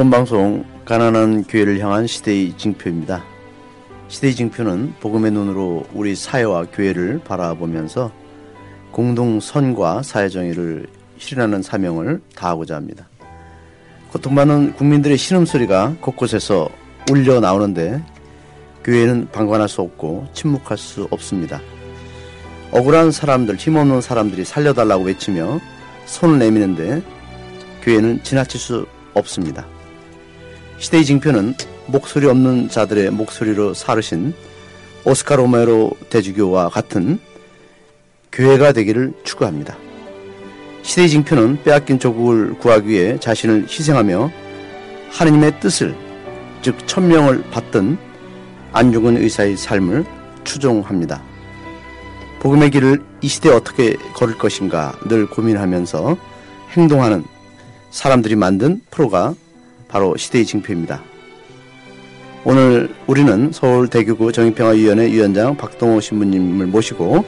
주권방송 가난한 교회를 향한 시대의 징표입니다. 시대의 징표는 복음의 눈으로 우리 사회와 교회를 바라보면서 공동 선과 사회 정의를 실현하는 사명을 다하고자 합니다. 고통받는 국민들의 신음소리가 곳곳에서 울려 나오는데 교회는 방관할 수 없고 침묵할 수 없습니다. 억울한 사람들, 힘없는 사람들이 살려달라고 외치며 손을 내미는데 교회는 지나칠 수 없습니다. 시대의 징표는 목소리 없는 자들의 목소리로 사르신 오스카 로메로 대주교와 같은 교회가 되기를 추구합니다. 시대의 징표는 빼앗긴 조국을 구하기 위해 자신을 희생하며 하느님의 뜻을 즉 천명을 받던 안중근 의사의 삶을 추종합니다. 복음의 길을 이 시대에 어떻게 걸을 것인가 늘 고민하면서 행동하는 사람들이 만든 프로가 바로 시대의 징표입니다. 오늘 우리는 서울 대교구 정의평화위원회 위원장 박동호 신부님을 모시고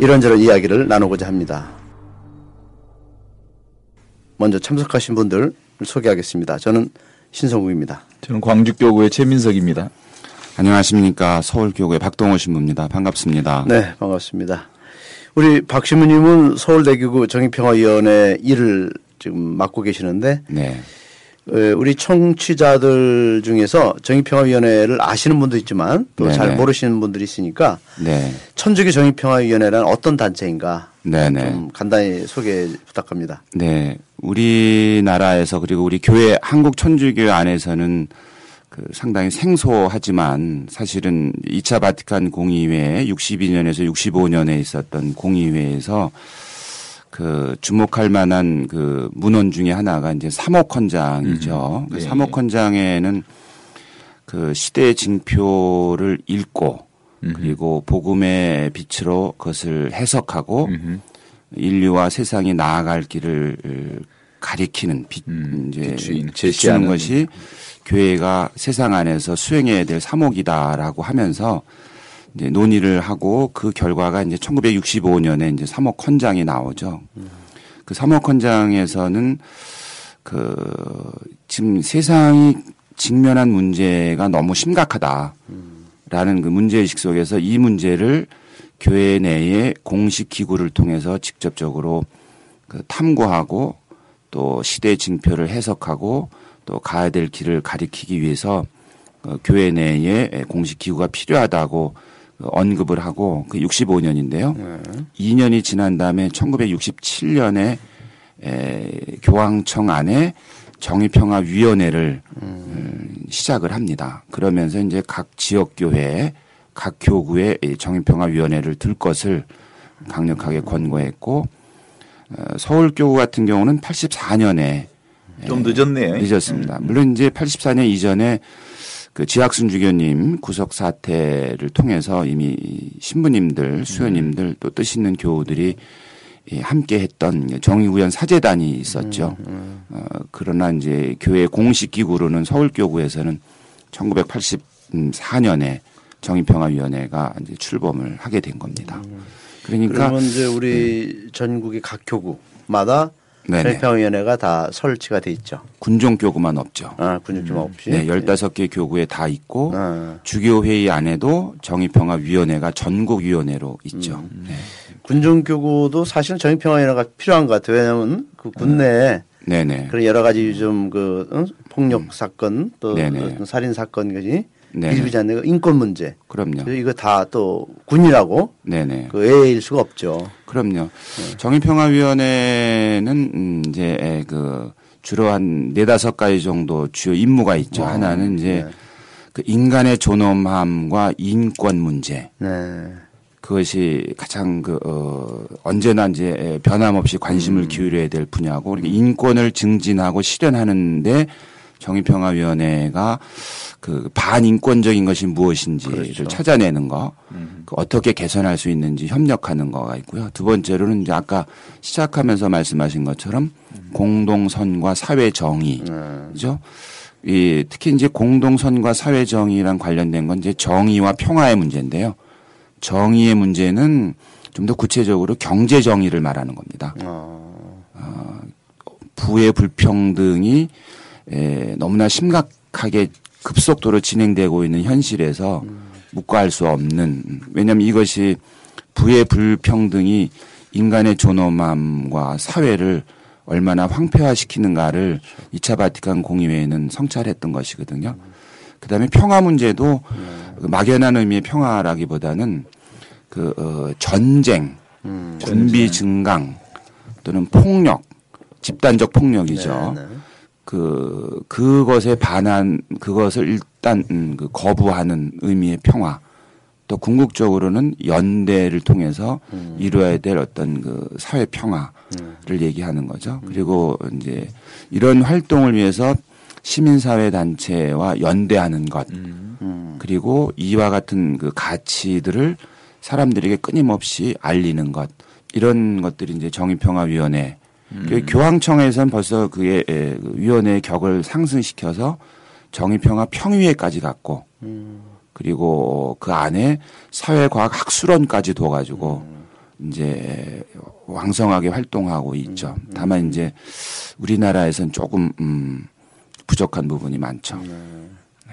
이런저런 이야기를 나누고자 합니다. 먼저 참석하신 분들 소개하겠습니다. 저는 신성국입니다. 저는 광주교구의 최민석입니다. 안녕하십니까. 서울교구의 박동호 신부입니다. 반갑습니다. 네, 반갑습니다. 우리 박 신부님은 서울대교구 정의평화위원회 일을 지금 맡고 계시는데 네. 우리 청취자들 중에서 정의평화위원회를 아시는 분도 있지만 또 잘 모르시는 분들이 있으니까 네. 천주교 정의평화위원회란 어떤 단체인가 네네. 좀 간단히 소개 부탁합니다. 네. 우리나라에서 그리고 우리 교회 한국 천주교 안에서는 그 상당히 생소하지만 사실은 2차 바티칸 공의회 62년에서 65년에 있었던 공의회에서 그 주목할 만한 그 문헌 중에 하나가 이제 사목헌장이죠. 음. 그 네. 사목헌장에는 그 시대의 징표를 읽고 음흠. 그리고 복음의 빛으로 그것을 해석하고 음흠. 인류와 세상이 나아갈 길을 가리키는 빛 음, 이제 비추는, 제시하는 것이 교회가 세상 안에서 수행해야 될 사목이다라고 하면서 이제 논의를 하고 그 결과가 이제 1965년에 이제 3억 헌장이 나오죠. 음. 그 3억 헌장에서는 그 지금 세상이 직면한 문제가 너무 심각하다라는 음. 그 문제의식 속에서 이 문제를 교회 내의 공식 기구를 통해서 직접적으로 그 탐구하고 또 시대 징표를 해석하고 또 가야 될 길을 가리키기 위해서 그 교회 내에 공식 기구가 필요하다고 언급을 하고 그 65년인데요. 네. 2년이 지난 다음에 1967년에 에, 교황청 안에 정의평화위원회를 음. 시작을 합니다. 그러면서 이제 각 지역교회, 각 교구에 정의평화위원회를 들 것을 강력하게 권고했고 어, 서울교구 같은 경우는 84년에 좀 늦었네요. 늦었습니다. 물론 이제 84년 이전에 그 지학순 주교님 구속 사태를 통해서 이미 신부님들, 수요님들 또 뜻 있는 교우들이 함께 했던 정의구현 사재단이 있었죠. 음, 음. 어, 그러나 이제 교회 공식 기구로는 서울교구에서는 1984년에 정의평화위원회가 이제 출범을 하게 된 겁니다. 음. 그러니까 그러면 이제 우리 네. 전국의 각 교구마다 정평위원회가 다 설치가 돼 있죠. 군종 교구만 없죠. 아, 군종교만 음. 없이. 네, 15개 교구에 다 있고 아. 주교 회의 안에도 정의평화 위원회가 전국 위원회로 있죠. 음. 네. 군종 교구도 사실은 정의평화 위원회가 필요한 것 같아요. 왜냐하면 그 군내에 네네. 그런 여러 가지 좀그 어? 폭력 음. 사건 또 살인 사건 까지 네. 비비지않는 인권 문제. 그럼요. 이거 다 또 군이라고. 네네. 그 애일 수가 없죠. 그럼요. 네. 정의평화위원회는 음, 이제 그 주로 한 네다섯 가지 정도 주요 임무가 있죠. 와, 하나는 이제 네. 그 인간의 존엄함과 인권 문제. 네. 그것이 가장 그, 어, 언제나 이제 변함없이 관심을 음. 기울여야 될 분야고, 그러니까 인권을 증진하고 실현하는데 정의평화위원회가 그 반인권적인 것이 무엇인지를 그렇죠. 찾아내는 거, 그 어떻게 개선할 수 있는지 협력하는 거가 있고요. 두 번째로는 이제 아까 시작하면서 말씀하신 것처럼 공동선과 사회 정의, 네. 그죠? 이 특히 이제 공동선과 사회 정의랑 관련된 건 이제 정의와 평화의 문제인데요. 정의의 문제는 좀 더 구체적으로 경제 정의를 말하는 겁니다. 어, 부의 불평등이 에, 너무나 심각하게 급속도로 진행되고 있는 현실에서 묵과할 수 없는 왜냐하면 이것이 부의 불평등이 인간의 존엄함과 사회를 얼마나 황폐화시키는가를 2차 바티칸 공의회에는 성찰했던 것이거든요. 그다음에 평화 문제도 그 막연한 의미의 평화라기보다는 그 어, 전쟁, 군비 증강 또는 폭력, 집단적 폭력이죠. 네, 네. 그 그것에 반한 그것을 일단 음, 그 거부하는 의미의 평화. 또 궁극적으로는 연대를 통해서 이루어야 될 어떤 그 사회 평화를 얘기하는 거죠. 그리고 이제 이런 활동을 위해서 시민사회 단체와 연대하는 것. 그리고 이와 같은 그 가치들을 사람들에게 끊임없이 알리는 것. 이런 것들이 이제 정의평화위원회 그 교황청에선 벌써 그의 에, 그 위원회의 격을 상승시켜서 정의평화 평의회까지 갔고 그리고 그 안에 사회과학 학술원까지 둬가지고 이제 왕성하게 활동하고 있죠. 다만 이제 우리나라에선 조금 음 부족한 부분이 많죠.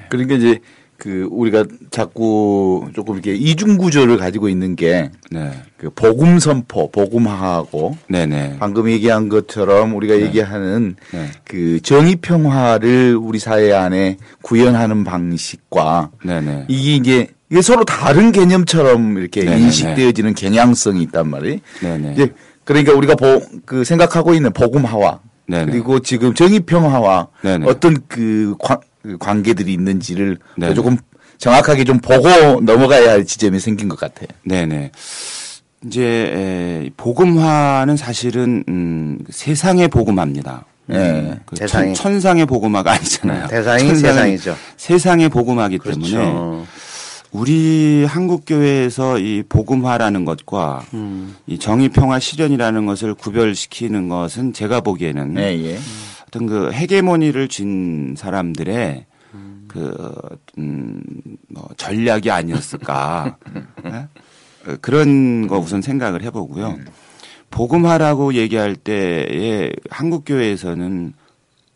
그러니까 이제 그 우리가 자꾸 조금 이렇게 이중 구조를 가지고 있는 게그 네, 복음 선포, 복음화하고 네, 네, 방금 얘기한 것처럼 우리가 얘기하는 네. 그 정의 평화를 우리 사회 안에 구현하는 방식과 네, 네. 이게 이게 이게 서로 다른 개념처럼 이렇게 네네네. 인식되어지는 겨냥성이 있단 말이에요. 네, 네. 이제 그러니까 우리가 보, 그 생각하고 있는 복음화와 네네. 그리고 지금 정의 평화와 네네. 어떤 그, 관, 그 관계들이 있는지를 네네. 조금 정확하게 좀 보고 넘어가야 할 지점이 생긴 것 같아요. 네네. 이제 에, 복음화는 사실은 음, 세상의 복음화입니다. 예. 그 세상의- 천, 천상의 복음화가 아니잖아요. 대상이 천상의- 세상이죠. 세상의 복음화기 때문에 그렇죠. 우리 한국 교회에서 이 복음화라는 것과 음. 이 정의 평화 실현이라는 것을 구별시키는 것은 제가 보기에는 예, 예. 어떤 그 헤게모니를 쥔 사람들의 그, 음, 뭐 전략이 아니었을까. 예? 어, 그런 거 우선 생각을 해보고요. 복음화라고 얘기할 때에 한국교회에서는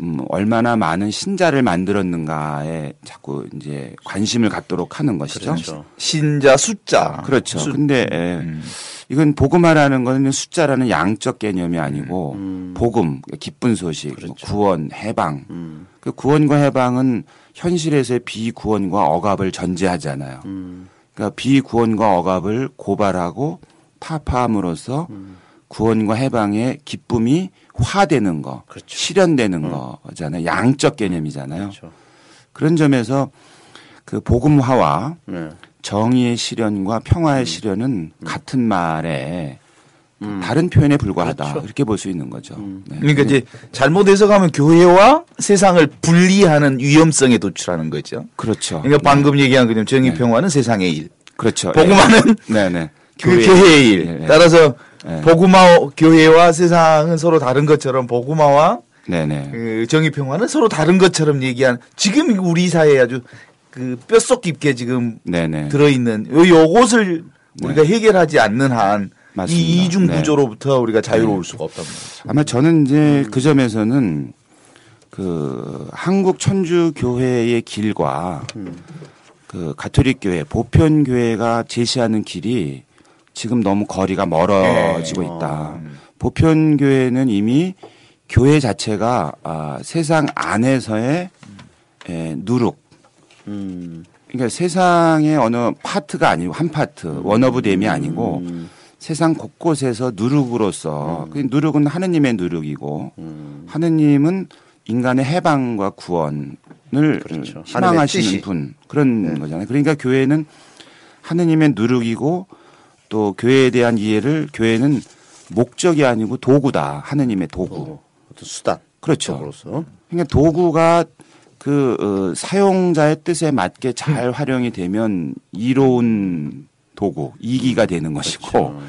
음, 얼마나 많은 신자를 만들었는가에 자꾸 이제 관심을 갖도록 하는 것이죠. 그렇죠. 신자 숫자. 그렇죠. 수- 근데 예, 음. 이건 복음화라는 거는 숫자라는 양적 개념이 아니고 음. 복음, 기쁜 소식, 뭐 그렇죠. 구원, 해방. 음. 그 구원과 해방은 현실에서의 비구원과 억압을 전제하잖아요. 음. 그러니까 비구원과 억압을 고발하고 타파함으로써 음. 구원과 해방의 기쁨이 화되는 거, 그렇죠. 실현되는 거잖아요. 양적 개념이잖아요. 그렇죠. 그런 점에서 그 복음화와 네. 정의의 실현과 음. 평화의 실현은 같은 말에 그 다른 표현에 불과하다 그렇죠. 이렇게 볼 수 있는 거죠. 네. 그러니까 이제 잘못 해석하면 교회와 세상을 분리하는 위험성에 도출하는 거죠. 그렇죠. 그러니까 방금 얘기한 그냥 정의 평화는 세상의 일, 그렇죠. 복음화는 네, 네. 그 교회의 일. 네, 네. 따라서 네. 복음화 교회와 세상은 서로 다른 것처럼 네, 네. 그 정의 평화는 서로 다른 것처럼 얘기한 지금 우리 사회에 아주 그 뼛속 깊게 지금 네, 네. 들어있는 요 요것을 우리가 해결하지 않는 한 맞습니다. 이 이중 네. 구조로부터 우리가 자유로울 수가 없단 말이죠. 아마 저는 이제 그 점에서는 그 한국 천주 교회의 길과 그 가톨릭 교회, 보편 교회가 제시하는 길이 지금 너무 거리가 멀어지고 네. 있다. 보편 교회는 이미 교회 자체가 아, 세상 안에서의 에, 누룩, 음. 그러니까 세상의 어느 파트가 아니고 한 파트, 원어브 댐이 아니고 음. 세상 곳곳에서 누룩으로서 그 누룩은 하느님의 누룩이고 음. 하느님은 인간의 해방과 구원을 그렇죠. 희망하시는. 분 그런 거잖아요. 그러니까 교회는 하느님의 누룩이고 또 교회에 대한 이해를 교회는 목적이 아니고 도구다. 하느님의 도구. 어, 어떤 수단. 그렇죠. 도구로서. 그러니까 도구가 그 어, 사용자의 뜻에 맞게 잘 활용이 되면 이로운 도구, 이기가 되는 것이고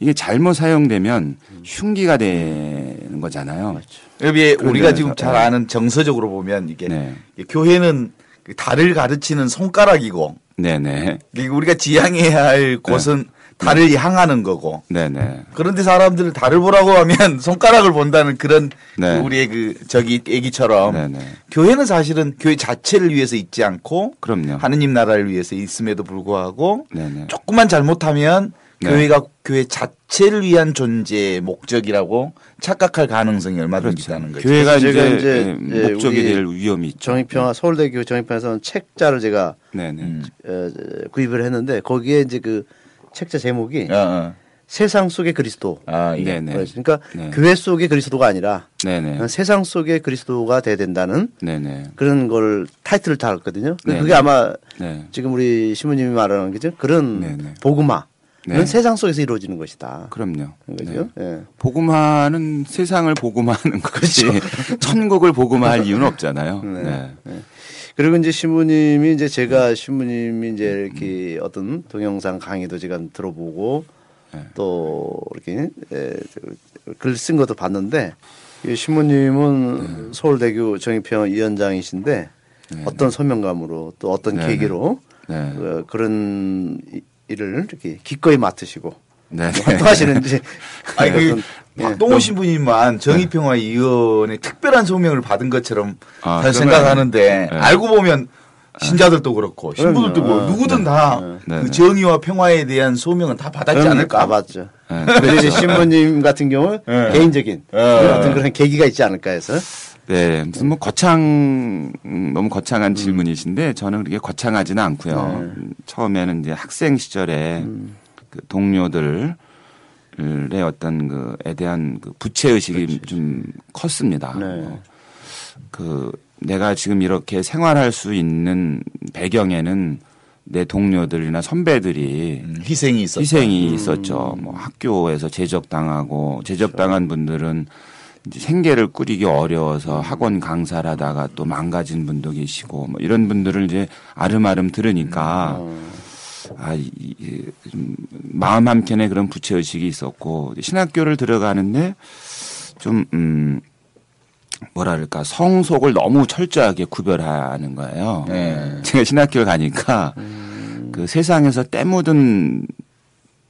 이게 잘못 사용되면 흉기가 되는 거잖아요. 여기 그런 우리가 지금 잘 네. 아는 정서적으로 보면 이게 네. 교회는 그 달을 가르치는 손가락이고 네네. 그리고 우리가 지향해야 할 곳은 달을 향하는 거고 네네. 그런데 사람들은 달을 보라고 하면 손가락을 본다는 그런 네. 그 우리의 그 저기 얘기처럼 네네. 교회는 사실은 교회 자체를 위해서 있지 않고 그럼요. 하느님 나라를 위해서 있음에도 불구하고 네네. 조금만 잘못하면 네. 교회가 교회 자체를 위한 존재의 목적이라고 착각할 가능성이 얼마든지 있다는 거죠. 교회가 이제, 이제, 예, 예, 목적이 될 위험이 있죠. 정의평화 서울대교 정의평화에서는 책자를 제가 네네. 음. 어, 구입을 했는데 거기에 이제 그 책자 제목이 어, 어. 세상 속의 그리스도. 아, 예. 네네. 그러니까 네. 교회 속의 그리스도가 아니라 네네. 그냥 세상 속의 그리스도가 돼야 된다는 네네. 그런 걸 타이틀을 달았거든요. 네. 그게 아마 네. 지금 우리 신부님이 말하는 게죠. 그런 네네. 복음화. 네. 는 세상 속에서 이루어지는 것이다. 그럼요. 그런 거죠. 예. 복음화는 세상을 복음화하는 거지. 천국을 복음화할 이유는 없잖아요. 네. 네. 그리고 이제 신부님이 이제 제가 신부님이 이제 이렇게 어떤 동영상 강의도 제가 들어보고 네. 또 이렇게 글 쓴 것도 봤는데 이 신부님은 네. 서울대교 정의평 위원장이신데 어떤 소명감으로 또 어떤 네. 계기로 네. 어, 그런 이- 일을 이렇게 기꺼이 맡으시고 네. 활동하시는지 아니 그 예. 박동호 신부님만 정의평화위원회 특별한 소명을 받은 것처럼 아, 그러면- 생각하는데 네. 알고 보면 신자들도 그렇고 신부들도 그럼요. 그렇고 누구든 다 네. 그 네. 정의와 평화에 대한 소명은 다 받았지. 않을까? 다. 네. 근데 이제 신부님 같은 경우 네. 개인적인 네. 어떤 그런 계기가 있지 않을까 해서 네, 무슨 뭐 거창 음, 너무 거창한 질문이신데 저는 그렇게 거창하지는 않고요. 음, 처음에는 이제 학생 시절에 그 동료들 의 어떤 그에 대한 그 부채 의식이 좀 컸습니다. 네. 어, 그 내가 지금 이렇게 생활할 수 있는 배경에는 내 동료들이나 선배들이 음, 희생이 있었다. 희생이 있었죠. 뭐 학교에서 제적당하고 제적당한 분들은 이제 생계를 꾸리기 어려워서 학원 강사를 하다가 또 망가진 분도 계시고 뭐 이런 분들을 이제 아름아름 들으니까 아, 이, 이, 좀 마음 한켠에 그런 부채 의식이 있었고 신학교를 들어가는데 좀 음, 뭐랄까 성속을 너무 철저하게 구별하는 거예요. 네. 제가 신학교를 가니까 그 세상에서 때 묻은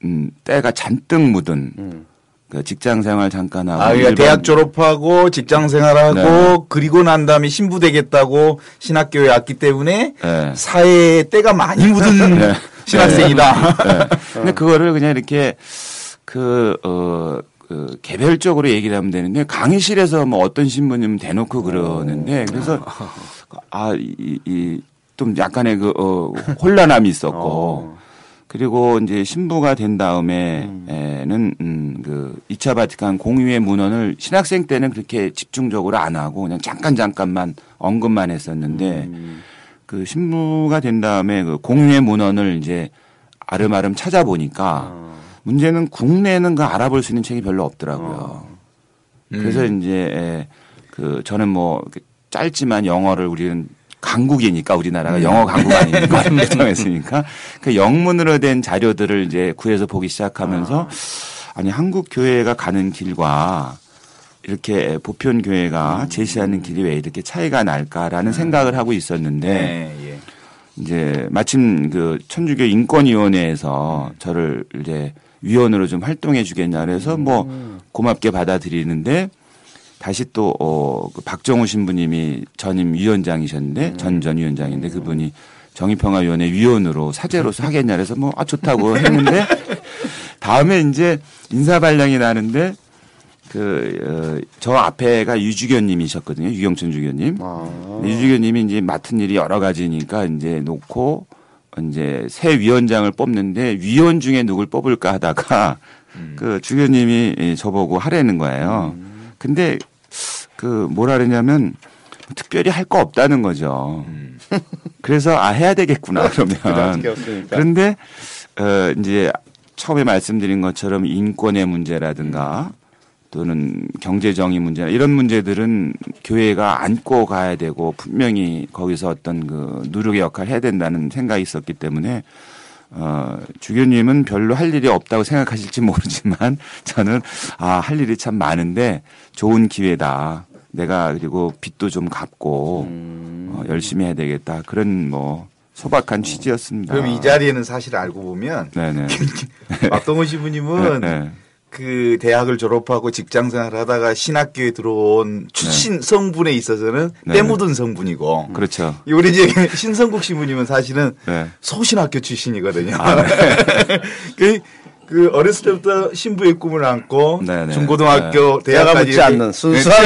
음, 때가 잔뜩 묻은 음. 그 직장 생활 잠깐 하고 아, 그러니까 대학 졸업하고 직장 생활하고 네. 그리고 난 다음에 신부 되겠다고 신학교에 왔기 때문에 네. 사회에 때가 많이 묻은 네. 신학생이다. 네. 근데 그거를 그냥 이렇게 그, 어, 그 개별적으로 얘기를 하면 되는데 강의실에서 뭐 어떤 신부님 대놓고 그러는데 그래서 아, 이, 이, 좀 약간의 그, 어, 혼란함이 있었고 어. 그리고 이제 신부가 된 다음에는 음, 그 2차 바티칸 공유의 문헌을 신학생 때는 그렇게 집중적으로 안 하고 그냥 잠깐 잠깐만 언급만 했었는데 그 신부가 된 다음에 그 공유의 문헌을 이제 아름아름 찾아보니까 문제는 국내에는 그 알아볼 수 있는 책이 별로 없더라고요. 그래서 이제 에, 그 저는 뭐 짧지만 영어를 우리는 강국이니까 우리나라가 영어 강국 아닙니까? 결정했으니까. 그 영문으로 된 자료들을 이제 구해서 보기 시작하면서 아니 한국 교회가 가는 길과 이렇게 보편 교회가 제시하는 길이 왜 이렇게 차이가 날까라는 생각을 하고 있었는데 네, 예. 이제 마침 그 천주교 인권위원회에서 저를 이제 위원으로 좀 활동해 주겠냐 그래서 뭐 고맙게 받아들이는데 다시 또, 어, 그 박정우 신부님이 전임 위원장이셨는데, 전전 위원장인데 그분이 정의평화위원회 위원으로 사제로서 하겠냐 그래서 뭐, 아, 좋다고 했는데, 다음에 이제 인사발령이 나는데, 그, 어, 저 앞에가 유주교님이셨거든요. 유경천 주교님. 아. 유주교님이 이제 맡은 일이 여러 가지니까 이제 놓고 이제 새 위원장을 뽑는데 위원 중에 누굴 뽑을까 하다가 그 주교님이 저보고 하라는 거예요. 근데 그 뭐라 그러냐면 특별히 할 거 없다는 거죠. 그래서 아 해야 되겠구나 그러면. 그런데 어 이제 처음에 말씀드린 것처럼 인권의 문제라든가 또는 경제정의 문제나 이런 문제들은 교회가 안고 가야 되고 분명히 거기서 어떤 그 누룩의 역할을 해야 된다는 생각이 있었기 때문에 어, 주교님은 별로 할 일이 없다고 생각하실지 모르지만 저는 아, 할 일이 참 많은데 좋은 기회다. 내가 그리고 빚도 좀 갚고 어, 열심히 해야 되겠다. 그런 뭐 소박한 취지였습니다. 그럼 이 자리에는 사실 알고 보면 네네. 박동훈 시부님은 네. 그 대학을 졸업하고 직장 생활 하다가 신학교에 들어온 출신 성분에 있어서는 네. 때 묻은 성분이고 그렇죠. 우리 이제 신성국 시부님은 사실은 네. 소신학교 출신이거든요. 아, 그, 그 어렸을 때부터 신부의 꿈을 안고 네네. 중고등학교 대화가 대학까지 않는 순수한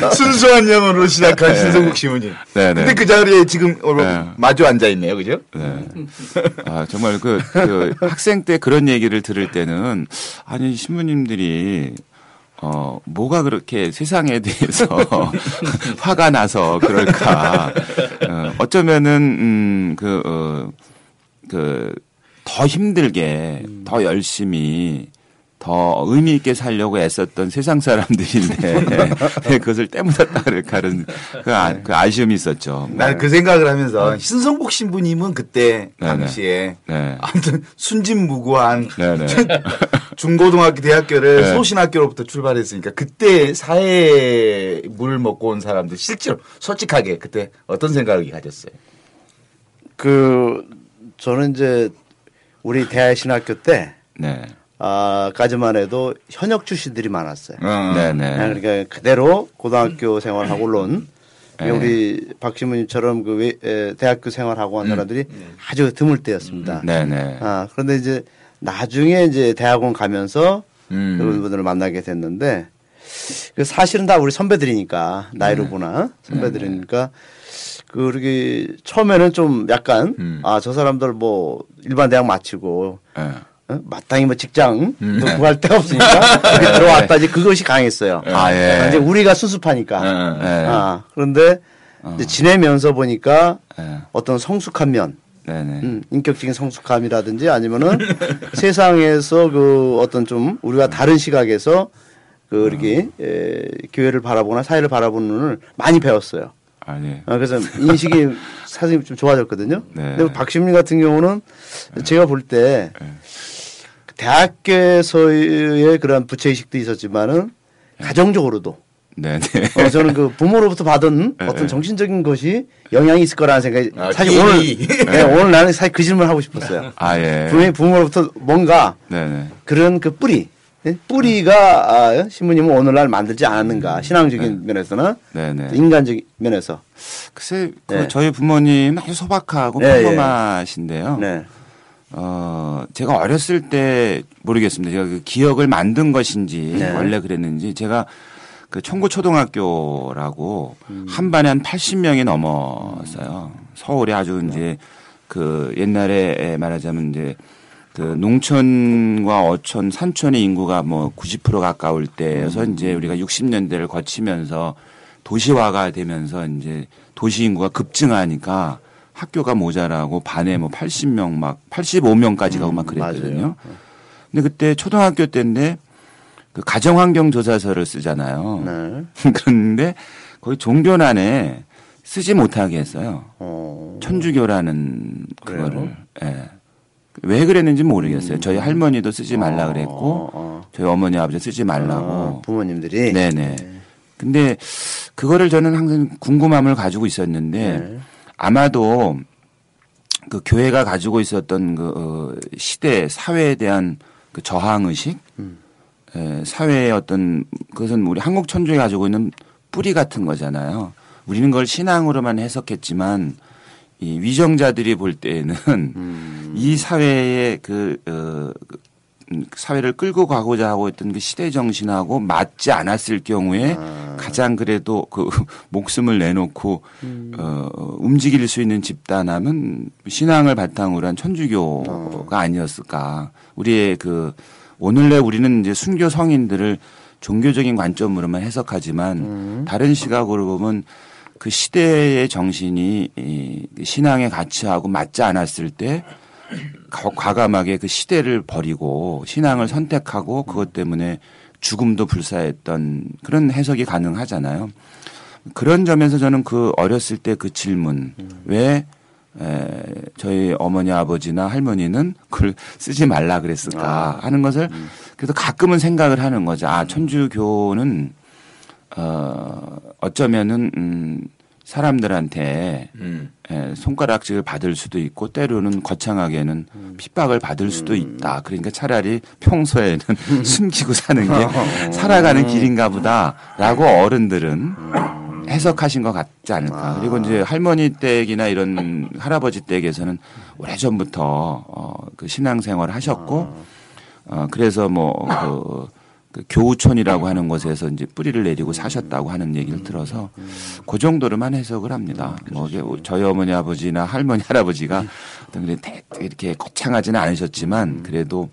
네. 순수한 영어로 시작한 신성국 시부님. 네네. 근데 그 자리에 지금 네. 마주 앉아 있네요, 그죠? 네. 아, 정말 그, 그 학생 때 그런 얘기를 들을 때는 아니, 신부님들이 어, 뭐가 그렇게 세상에 대해서 화가 나서 그럴까. 어, 어쩌면은, 음, 그, 어, 그, 더 힘들게, 더 열심히, 더 의미 있게 살려고 애썼던 세상 사람들인데 그것을 때묻었다 그럴까 그런 그, 아, 그 아쉬움이 있었죠. 난 그 생각을 하면서 신성국 신부님은 그때 네네. 당시에 네. 아무튼 순진무구한. 중고등학교 대학교를 네. 소신학교로부터 출발했으니까 그때 사회에 물 먹고 온 사람들 실제로 솔직하게 그때 어떤 생각을 가졌어요? 그 저는 이제 우리 대하신학교 때 네. 아, 까지만 해도 현역 출신들이 많았어요. 네네. 그러니까 그대로 고등학교 생활하고 올라온 네. 우리 박신부님처럼 그 외- 에, 대학교 생활하고 한 사람들이 아주 드물 때였습니다. 네 네. 아, 그런데 이제 나중에 이제 대학원 가면서 음. 그런 분들을 만나게 됐는데 그 사실은 다 우리 선배들이니까 나이로 네. 보나 선배들이니까 그러기 처음에는 좀 약간 음. 아저 사람들 뭐 일반 대학 마치고 네. 어? 마땅히 뭐 직장 음. 또 구할 데가 없으니까 이렇게 들어왔다 이제 그것이 강했어요. 아, 예. 이제 우리가 수습하니까. 네. 네. 아 그런데 이제 지내면서 보니까 네. 어떤 성숙한 면, 네네. 음, 인격적인 성숙함이라든지 아니면은 세상에서 그 어떤 좀 우리가 다른 시각에서 그 이렇게 에, 교회를 바라보거나 사회를 바라보는 눈을 많이 배웠어요. 아, 네. 아, 그래서 인식이 사실 좀 좋아졌거든요. 네. 근데 박신민 같은 경우는 제가 볼때 네. 대학교에서의 그런 부채의식도 있었지만은 가정적으로도 네 네. 어, 저는 그 부모로부터 받은 네. 어떤 정신적인 것이 영향이 있을 거라는 생각이 아, 사실 기인이. 오늘 네, 오늘 나는 사실 그 질문을 하고 싶었어요. 아, 예. 분명히 부모로부터 뭔가. 그런 그 뿌리 예? 뿌리가 아, 신부님은 오늘날 만들지 않았는가 신앙적인 면에서나 네네. 인간적인 면에서 글쎄, 그 네. 저희 부모님 아주 소박하고 네, 평범하신데요. 네. 어, 제가 어렸을 때 모르겠습니다. 제가 그 기억을 만든 것인지 네. 원래 그랬는지 제가 그 청구 초등학교라고 음. 한 반에 한 80명이 넘었어요. 서울에 아주 이제 그 옛날에 말하자면 이제 그 농촌과 어촌, 산촌의 인구가 뭐 90% 가까울 때여서 음. 이제 우리가 60년대를 거치면서 도시화가 되면서 이제 도시 인구가 급증하니까 학교가 모자라고 반에 뭐 80명 막 85명까지 가고 막 그랬거든요. 음, 맞아요. 근데 그때 초등학교 때인데 그 가정환경 조사서를 쓰잖아요. 네. 그런데 거기 종교란에 쓰지 못하게 했어요. 어. 천주교라는? 그거를. 예. 왜 그랬는지 모르겠어요. 저희 할머니도 쓰지 말라 그랬고 어, 어. 저희 어머니 아버지 쓰지 말라고. 어, 부모님들이 네네. 근데 그거를 저는 항상 궁금함을 가지고 있었는데 네. 아마도 그 교회가 가지고 있었던 그 어, 시대 사회에 대한 그 저항 의식, 음. 에, 사회의 어떤 그것은 우리 한국 천주에 가지고 있는 뿌리 같은 거잖아요. 우리는 그걸 신앙으로만 해석했지만 이 위정자들이 볼 때에는 음. 이 사회의 그, 어, 그, 음, 사회를 끌고 가고자 하고 있던 그 시대 정신하고 맞지 않았을 경우에 아. 가장 그래도 그 목숨을 내놓고 어, 움직일 수 있는 집단하면 신앙을 바탕으로 한 천주교가 아니었을까. 우리의 그 오늘날 우리는 이제 순교 성인들을 종교적인 관점으로만 해석하지만 다른 시각으로 보면 그 시대의 정신이 이 신앙의 가치하고 맞지 않았을 때 가- 과감하게 그 시대를 버리고 신앙을 선택하고 그것 때문에 죽음도 불사했던 그런 해석이 가능하잖아요. 그런 점에서 저는 그 어렸을 때 그 질문 왜 에, 저희 어머니 아버지나 할머니는 그걸 쓰지 말라 그랬을까 하는 것을 그래도 가끔은 생각을 하는 거죠. 아 천주교는 어 어쩌면은 음 사람들한테 음. 에, 손가락질을 받을 수도 있고 때로는 거창하게는 핍박을 받을 수도 있다. 그러니까 차라리 평소에는 숨기고 사는 게 살아가는 길인가 보다라고 어른들은 해석하신 것 같지 않을까. 그리고 이제 할머니 댁이나 이런 할아버지 댁에서는 오래전부터 어, 그 신앙생활을 하셨고 어, 그래서 뭐 그, 그 교우촌이라고 하는 곳에서 이제 뿌리를 내리고 사셨다고 하는 얘기를 들어서 그 정도로만 해석을 합니다. 뭐 이게 저희 어머니 아버지나 할머니 할아버지가 이렇게 거창하지는 않으셨지만 그래도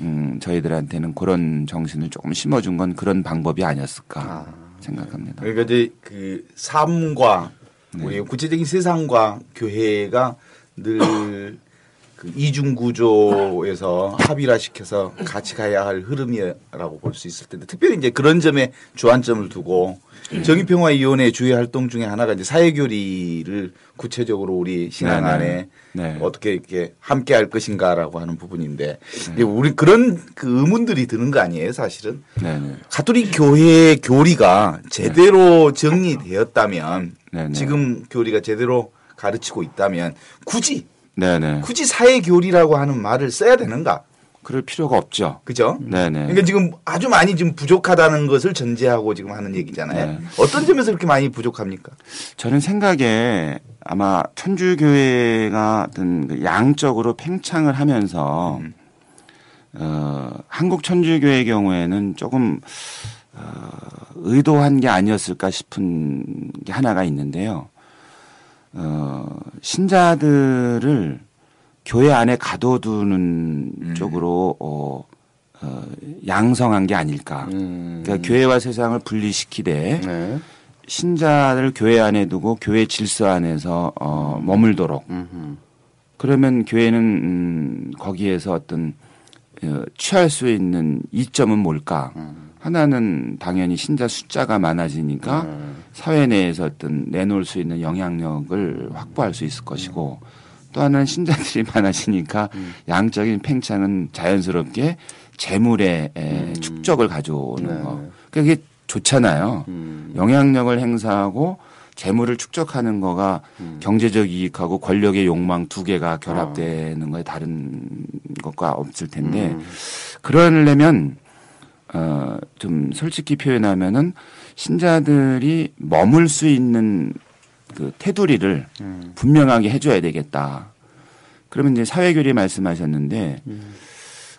음, 저희들한테는 그런 정신을 조금 심어준 건 그런 방법이 아니었을까 생각합니다. 그러니까 이제 그 삶과 우리 구체적인 세상과 교회가 늘 그 이중 구조에서 합의라 시켜서 같이 가야 할 흐름이라고 볼 수 있을 텐데 특별히 이제 그런 점에 주안점을 두고 정의평화위원회 주요 활동 중에 하나가 이제 사회교리를 구체적으로 우리 신앙 네, 네. 안에 네. 어떻게 이렇게 함께 할 것인가라고 하는 부분인데 이제 우리 그런 그 의문들이 드는 거 아니에요 사실은. 가톨릭 교회의 교리가 제대로 정리되었다면 네네. 지금 교리가 제대로 가르치고 있다면 굳이 네네. 굳이 사회 교리라고 하는 말을 써야 되는가? 그럴 필요가 없죠. 그죠? 네네. 그러니까 지금 아주 많이 지금 부족하다는 것을 전제하고 지금 하는 얘기잖아요. 네. 어떤 점에서 그렇게 많이 부족합니까? 저는 생각에 아마 천주교회가 어떤 그 양적으로 팽창을 하면서 어, 한국 천주교의 경우에는 조금 어, 의도한 게 아니었을까 싶은 게 하나가 있는데요. 어, 신자들을 교회 안에 가둬두는 쪽으로 어, 어, 양성한 게 아닐까. 그러니까 교회와 세상을 분리시키되 네. 신자를 교회 안에 두고 교회 질서 안에서 어, 머물도록 그러면 교회는 음, 거기에서 어떤 어, 취할 수 있는 이점은 뭘까? 하나는 당연히 신자 숫자가 많아지니까 사회 내에서 어떤 내놓을 수 있는 영향력을 확보할 수 있을 것이고 또 하나는 신자들이 많아지니까 양적인 팽창은 자연스럽게 재물의 에, 축적을 가져오는 네. 거. 그게 좋잖아요. 영향력을 행사하고 재물을 축적하는 거가 경제적 이익하고 권력의 욕망 두 개가 결합되는 거에 다른 것과 없을 텐데 그러려면 어, 좀 솔직히 표현하면은 신자들이 머물 수 있는 그 테두리를 분명하게 해줘야 되겠다. 그러면 이제 사회교리 말씀하셨는데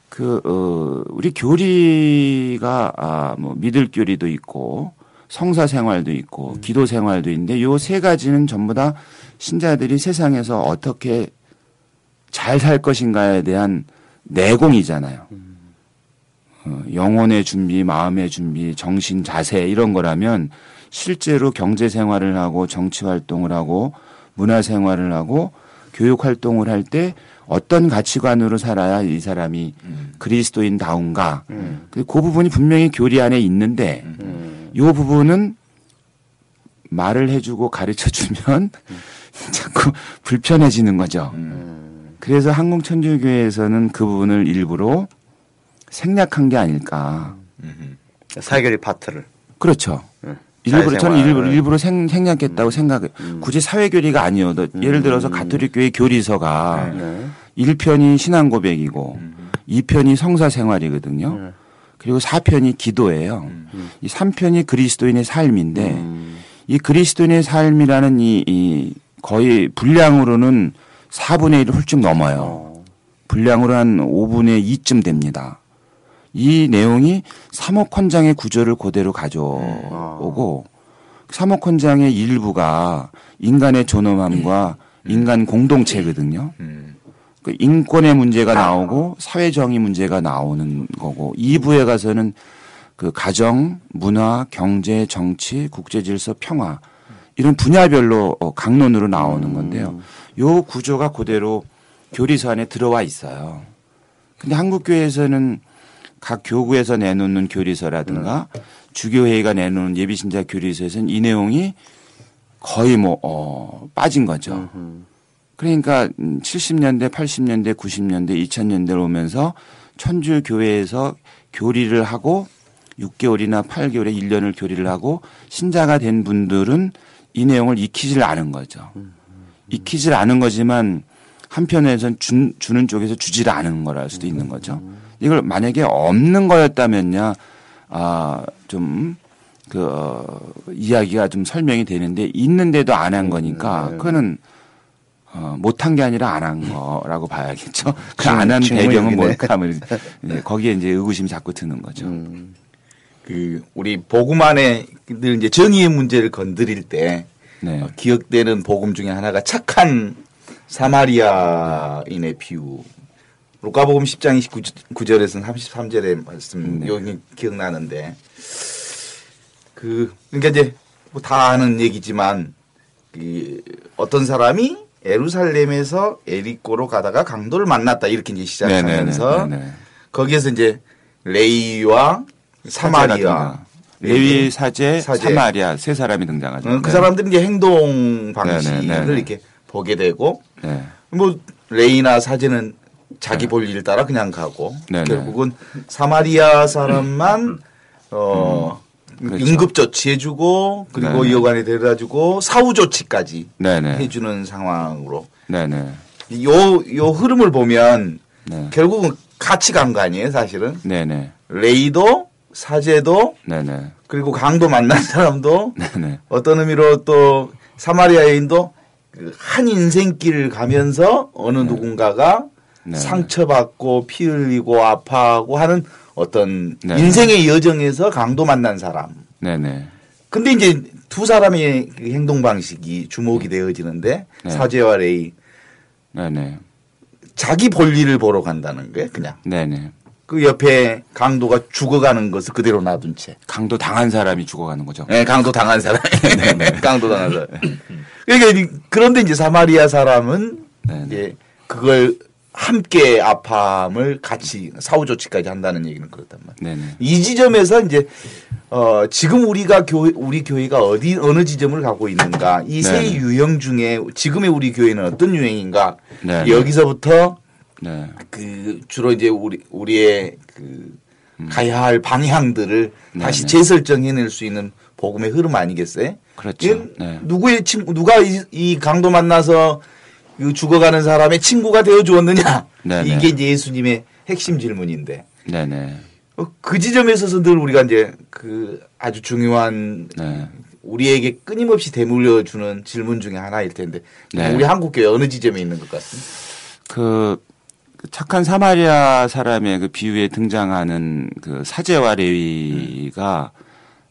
그, 어, 우리 교리가 아, 뭐 믿을 교리도 있고 성사 생활도 있고 기도 생활도 있는데 요 세 가지는 전부 다 신자들이 세상에서 어떻게 잘 살 것인가에 대한 내공이잖아요. 어, 영혼의 준비, 마음의 준비, 정신 자세 이런 거라면 실제로 경제 생활을 하고 정치 활동을 하고 문화 생활을 하고 교육 활동을 할 때 어떤 가치관으로 살아야 이 사람이 그리스도인다운가. 그 부분이 분명히 교리 안에 있는데 이 부분은 말을 해주고 가르쳐 주면 자꾸 불편해지는 거죠. 그래서 한국 천주교회에서는 그 부분을 일부러 생략한 게 아닐까. 사교리 파트를. 그렇죠. 네. 일부러 저는. 일부러 일부러 생, 생략했다고 생각해. 굳이 사회교리가 아니어도 예를 들어서 가톨릭 교회 교리서가 네. 일 1편이 신앙 고백이고 이 2편이 성사 생활이거든요. 네. 그리고 4편이 기도예요. 이 3편이 그리스도인의 삶인데 이 그리스도인의 삶이라는 이, 이 거의 분량으로는 4분의 1을 훌쩍 넘어요. 분량으로 한 5분의 2쯤 됩니다. 이 내용이 삼옥헌장의 구조를 그대로 가져오고 삼옥헌장의 일부가 인간의 존엄함과 인간 공동체거든요. 음. 그 인권의 문제가 나오고 사회 정의 문제가 나오는 거고 2부에 가서는 그 가정, 문화, 경제, 정치, 국제 질서, 평화 이런 분야별로 어, 강론으로 나오는 건데요. 요 구조가 그대로 교리서 안에 들어와 있어요. 근데 한국 교회에서는 각 교구에서 내놓는 교리서라든가 주교회의가 내놓는 예비신자 교리서에서는 이 내용이 거의 뭐 어, 빠진 거죠. 그러니까 70년대, 80년대, 90년대, 2000년대로 오면서 천주 교회에서 교리를 하고 6개월이나 8개월에 1년을 교리를 하고 신자가 된 분들은 이 내용을 익히질 않은 거죠. 익히질 않은 거지만 한편에선 준, 주는 쪽에서 주질 않은 거랄 수도 있는 거죠. 이걸 만약에 없는 거였다면야 아, 좀, 그, 어, 이야기가 좀 설명이 되는데 있는데도 안 한 거니까 그거는 어, 못한 게 아니라 안 한 거라고 봐야겠죠. 그 안한 칭- 배경은. 뭘까 하면 이제 거기에 이제 의구심이 자꾸 드는 거죠. 그 우리 복음 안에 늘 이제 정의의 문제를 건드릴 때 네. 어, 기억되는 복음 중에 하나가 착한 사마리아인의 비유. 루카복음 10장 29절에서는 33절의 말씀 네. 여기 기억나는데 그 그러니까 이제 뭐 다 아는 얘기지만 그 어떤 사람이 예루살렘에서 에리코로 가다가 강도를 만났다 이렇게 이제 시작하면서 네네네. 거기에서 이제 레이와 사마리아. 레위 사제, 사제. 사마리아 세 사람이 등장하죠. 어, 그 네. 사람들이 이제 행동 방식을 네네네네. 이렇게 보게 되고 네. 뭐 레이나 사제는 자기 볼 일 따라 그냥 가고 네네. 결국은 사마리아 사람만 어 그렇죠. 응급 조치해주고 그리고 네네. 여관에 데려다주고 사후 조치까지 네네. 해주는 상황으로 네네. 요 요 흐름을 보면 네. 결국은 같이 간 거 아니에요 사실은 네네. 레이도 사제도 네네. 그리고 강도 만난 사람도 네네. 어떤 의미로 또 사마리아 여인도 그한 인생길을 가면서 어느 누군가가 네. 상처받고 피 흘리고 아파하고 하는 어떤 네. 인생의 여정에서 강도 만난 사람. 네네. 근데 이제 두 사람의 그 행동 방식이 주목이 되어지는데 네. 사제와 레이 네네. 자기 볼일을 보러 간다는 거예요, 그냥. 네네. 그 옆에 강도가 죽어가는 것을 그대로 놔둔 채. 강도 당한 사람이 죽어가는 거죠. 네, 강도 당한 사람. 강도 당한 사람. 그러니까 이- 그런데 이제 사마리아 사람은 네네. 이제 그걸 함께 아파함을 같이 사후 조치까지 한다는 얘기는 그렇단 말이에요. 네네. 이 지점에서 이제 어 지금 우리가 교 우리 교회가 어디 어느 지점을 가고 있는가 이 세. 유형 중에 지금의 우리 교회는 어떤 유형인가 네네. 여기서부터 네. 그 주로 이제 우리 우리의 그 가야 할 방향들을 다시 음. 네네. 재설정해낼 수 있는 복음의 흐름 아니겠어요? 그렇죠. 이게 네. 누구의 친구 누가 이, 이 강도 만나서 그 죽어가는 사람의 친구가 되어 주었느냐? 네네. 이게 이제 예수님의 핵심 질문인데 네네. 어, 그 지점에 있어서 늘 우리가 이제 그 아주 중요한 네. 우리에게 끊임없이 되물려 주는 질문 중에 하나일 텐데 네. 우리 한국 교회 어느 지점에 있는 것 같습니다. 그, 그 착한 사마리아 사람의 그 비유에 등장하는 그 사제와 레위가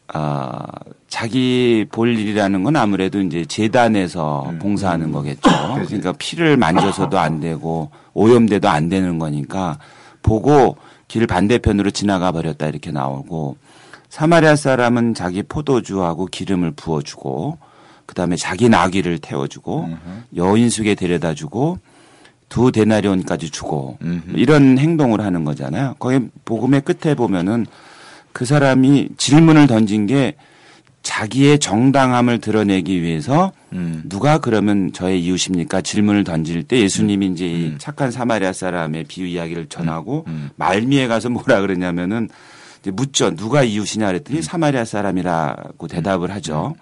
아 자기 볼 일이라는 건 아무래도 이제 재단에서 봉사하는 거겠죠. 그러니까 피를 만져서도 안 되고 오염돼도 안 되는 거니까 보고 길 반대편으로 지나가 버렸다 이렇게 나오고 사마리아 사람은 자기 포도주하고 기름을 부어주고 그다음에 자기 나귀를 태워주고 여인숙에 데려다주고 두 데나리온까지 주고 이런 행동을 하는 거잖아요. 거기 복음의 끝에 보면은 그 사람이 질문을 던진 게 자기의 정당함을 드러내기 위해서 음. 누가 그러면 저의 이웃입니까? 질문을 던질 때 예수님이 이제 이 착한 사마리아 사람의 비유 이야기를 전하고 말미에 가서 뭐라 그러냐면은 이제 묻죠. 누가 이웃이냐 그랬더니 사마리아 사람이라고 대답을 하죠.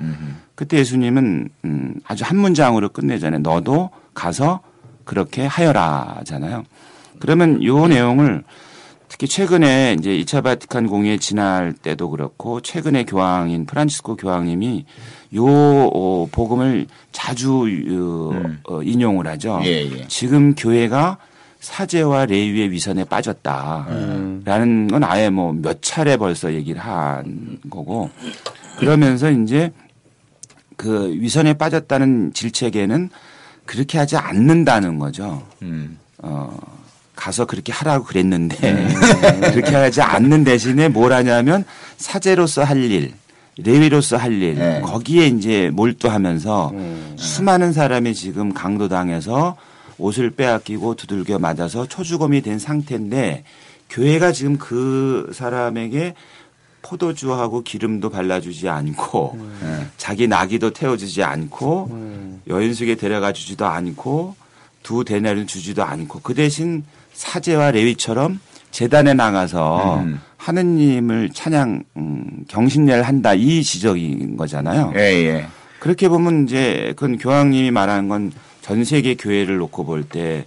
그때 예수님은 음 아주 한 문장으로 끝내잖아요. 너도 가서 그렇게 하여라잖아요. 그러면 요 내용을 특히 최근에 이제 2차 바티칸 공의회 지날 때도 그렇고 최근에 교황인 프란치스코 교황님이 요 어, 복음을 자주 어, 어, 인용을 하죠. 예, 예. 지금 교회가 사제와 레위의 위선에 빠졌다라는 건 아예 뭐 몇 차례 벌써 얘기를 한 거고 그러면서 이제 그 위선에 빠졌다는 질책에는 그렇게 하지 않는다는 거죠. 음. 어, 가서 그렇게 하라고 그랬는데 그렇게 하지 않는 대신에 뭘 하냐면 사제로서 할 일, 레위로서 할 일, 네. 거기에 이제 몰두하면서 수많은 사람이 지금 강도당해서 옷을 빼앗기고 두들겨 맞아서 초주검이 된 상태인데 교회가 지금 그 사람에게 포도주하고 기름도 발라주지 않고 네. 자기 나귀도 태워주지 않고 음. 여인숙에 데려가 주지도 않고 두 대나리를 주지도 않고 그 대신 사제와 레위처럼 재단에 나가서 음. 하느님을 찬양 음, 경신례를 한다 이 지적인 거잖아요. 예, 예. 그렇게 보면 이제 그건 교황님이 말하는 건 전 세계 교회를 놓고 볼 때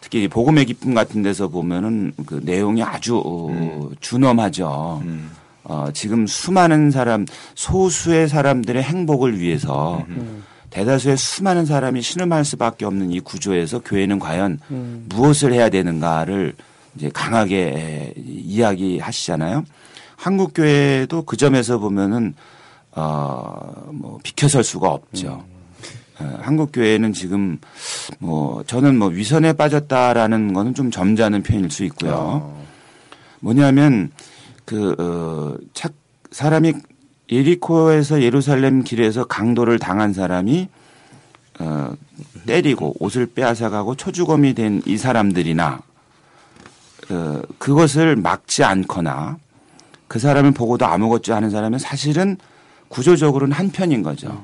특히 이 복음의 기쁨 같은 데서 보면은 그 내용이 아주 어, 준엄하죠. 음. 어, 지금 수많은 사람, 소수의 사람들의 행복을 위해서 음. 대다수의 수많은 사람이 신음할 수밖에 없는 이 구조에서 교회는 과연 무엇을 해야 되는가를 이제 강하게 이야기하시잖아요. 한국 교회도 그 점에서 보면은 어뭐 비켜설 수가 없죠. 어, 한국 교회는 지금 뭐 저는 뭐 위선에 빠졌다라는 거는 좀 점잖은 표현일 수 있고요. 어. 뭐냐면 그, 어, 착, 사람이 예리코에서 예루살렘 길에서 강도를 당한 사람이 어, 때리고 옷을 빼앗아가고 초주검이 된 이 사람들이나 어, 그것을 막지 않거나 그 사람을 보고도 아무것도 하는 사람은 사실은 구조적으로는 한 편인 거죠.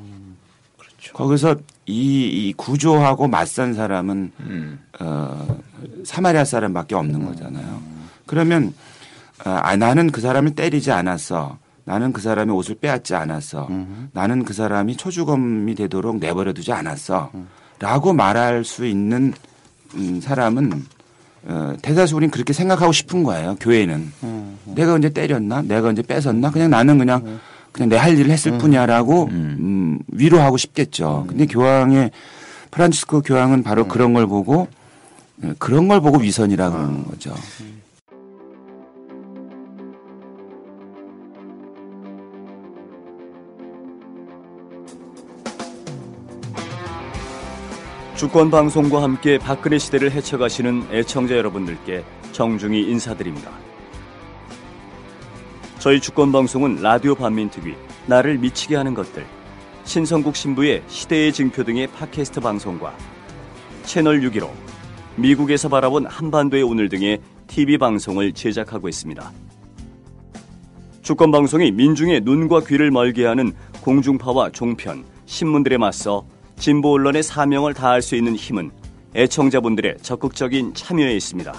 거기서 이, 이 구조하고 맞선 사람은 음. 어, 사마리아 사람밖에 없는 거잖아요. 그러면 아, 나는 그 사람을 때리지 않았어. 나는 그 사람의 옷을 빼앗지 않았어. 나는 그 사람이 초주검이 되도록 내버려 두지 않았어. 라고 말할 수 있는 음, 사람은 어, 대다수 우리는 그렇게 생각하고 싶은 거예요. 교회는. 내가 언제 때렸나? 내가 언제 뺏었나? 그냥 나는 그냥 그냥 내 할 일을 했을 뿐이야라고 음, 위로하고 싶겠죠. 근데 교황의 프란치스코 교황은 바로 그런 걸 보고 어, 그런 걸 보고 위선이라 그러는 거죠. 주권 방송과 함께 박근혜 시대를 헤쳐가시는 애청자 여러분들께 정중히 인사드립니다. 저희 주권 방송은 라디오 반민특위, 나를 미치게 하는 것들, 신성국 신부의 시대의 증표 등의 팟캐스트 방송과 채널 6기로 미국에서 바라본 한반도의 오늘 등의 TV 방송을 제작하고 있습니다. 주권 방송이 민중의 눈과 귀를 멀게 하는 공중파와 종편, 신문들에 맞서 진보 언론의 사명을 다할 수 있는 힘은 애청자분들의 적극적인 참여에 있습니다.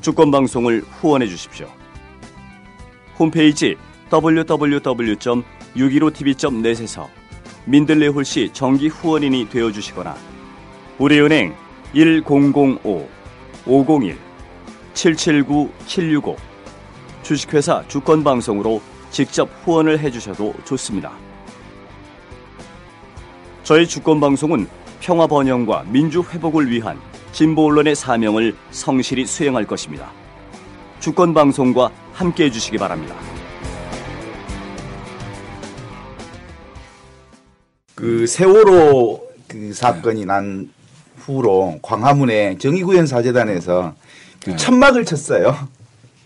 주권 방송을 후원해 주십시오. 홈페이지 www.615tv.net에서 민들레 홀씨 정기 후원인이 되어 주시거나 우리은행 1005-501-779-765 주식회사 주권방송으로 직접 후원을 해주셔도 좋습니다. 저희 주권 방송은 평화 번영과 민주 회복을 위한 진보 언론의 사명을 성실히 수행할 것입니다. 주권 방송과 함께 해 주시기 바랍니다. 그 세월호 그 사건이 난 후로 광화문에 정의구현 사재단에서 그 네. 천막을 쳤어요.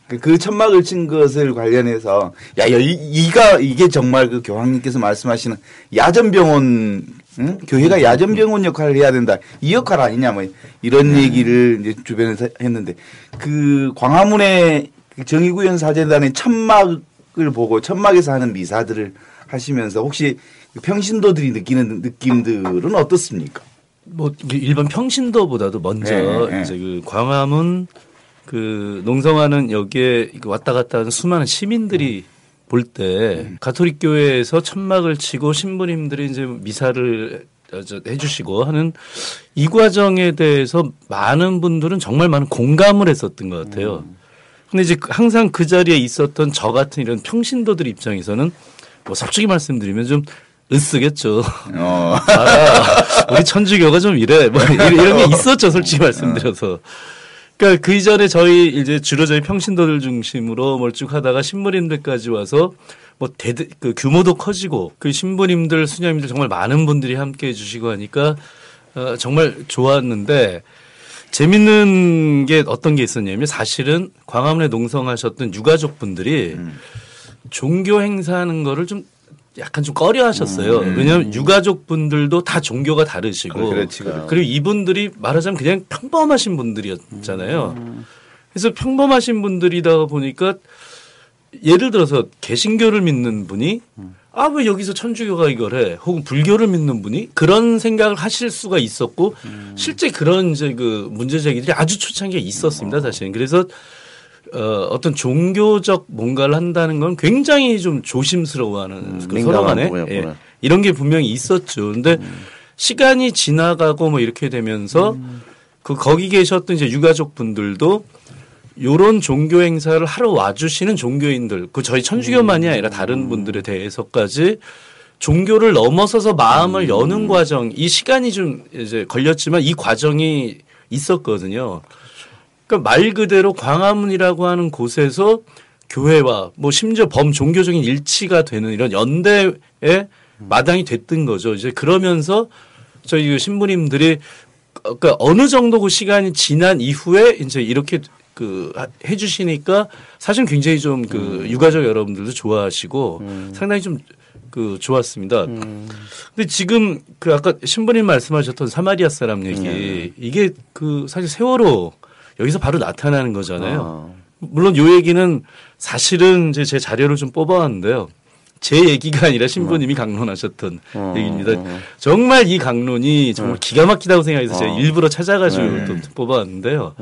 그- 그 천막을 친 것을 관련해서 야, 야, 이, 이가 이게 정말 그 교황님께서 말씀하시는 야전병원 응? 교회가 야전병원 역할을 해야 된다. 이 역할 아니냐 뭐 이런 얘기를 이제 주변에서 했는데 그 광화문에 그 정의구현 사재단의 천막을 보고 천막에서 하는 미사들을 하시면서 혹시 그 평신도들이 느끼는 느낌들은 어떻습니까? 뭐 일반 평신도보다도 먼저 네, 네. 이제 그 광화문 그 농성하는 여기에 왔다 갔다 하는 수많은 시민들이 볼때 가톨릭 교회에서 천막을 치고 신부님들이 이제 미사를 어, 저 해주시고 하는 이 과정에 대해서 많은 분들은 정말 많은 공감을 했었던 것 같아요. 근데 이제 항상 그 자리에 있었던 저 같은 이런 평신도들 입장에서는 뭐 솔직히 말씀드리면 좀 으쓰겠죠. 어. 아, 우리 천주교가 좀 이래. 뭐 이런 이런 게 있었죠, 솔직히 말씀드려서. 그러니까 그 이전에 저희 이제 주로 저희 평신도들 중심으로 멀쭉하다가 신부님들까지 와서 뭐 대대 그 규모도 커지고 그 신부님들 수녀님들 정말 많은 분들이 함께 해주시고 하니까 어, 정말 좋았는데 재밌는 게 어떤 게 있었냐면 사실은 광화문에 농성하셨던 유가족 분들이 종교 행사하는 거를 좀 약간 좀 꺼려 하셨어요. 왜냐하면 유가족 분들도 다 종교가 다르시고. 음. 그렇지, 그렇지. 그리고 이분들이 말하자면 그냥 평범하신 분들이었잖아요. 그래서 평범하신 분들이다 보니까 예를 들어서 개신교를 믿는 분이 아왜 여기서 천주교가 이걸 해? 혹은 불교를 믿는 분이 그런 생각을 하실 수가 있었고 실제 그런 이제 그 문제 제기들이 아주 초창기에 있었습니다 사실은 그래서 어, 어떤 종교적 뭔가를 한다는 건 굉장히 좀 조심스러워하는 그 서로 민감한 간에 거였구나. 예, 이런 게 분명히 있었죠. 근데 시간이 지나가고 뭐 이렇게 되면서 그 거기 계셨던 이제 유가족 분들도 요런 종교 행사를 하러 와주시는 종교인들, 그 저희 천주교만이 아니라 다른 분들에 대해서까지 종교를 넘어서서 마음을 여는 과정, 이 시간이 좀 이제 걸렸지만 이 과정이 있었거든요. 그러니까 말 그대로 광화문이라고 하는 곳에서 교회와 뭐 심지어 범 종교적인 일치가 되는 이런 연대의 마당이 됐던 거죠. 이제 그러면서 저희 그 신부님들이 그러니까 어느 정도 그 시간이 지난 이후에 이제 이렇게 그 해주시니까 사실 굉장히 좀그 유가족 여러분들도 좋아하시고 상당히 좀 그 좋았습니다. 근데 지금 그 아까 신부님 말씀하셨던 사마리아 사람 얘기 이게 그 사실 세월호 여기서 바로 나타나는 거잖아요. 물론 요 얘기는 사실은 이제 제 자료를 좀 뽑아왔는데요. 제 얘기가 아니라 신부님이 강론하셨던 얘기입니다. 정말 이 강론이 정말 기가 막히다고 생각해서 제가 일부러 찾아가지고 또 뽑아왔는데요.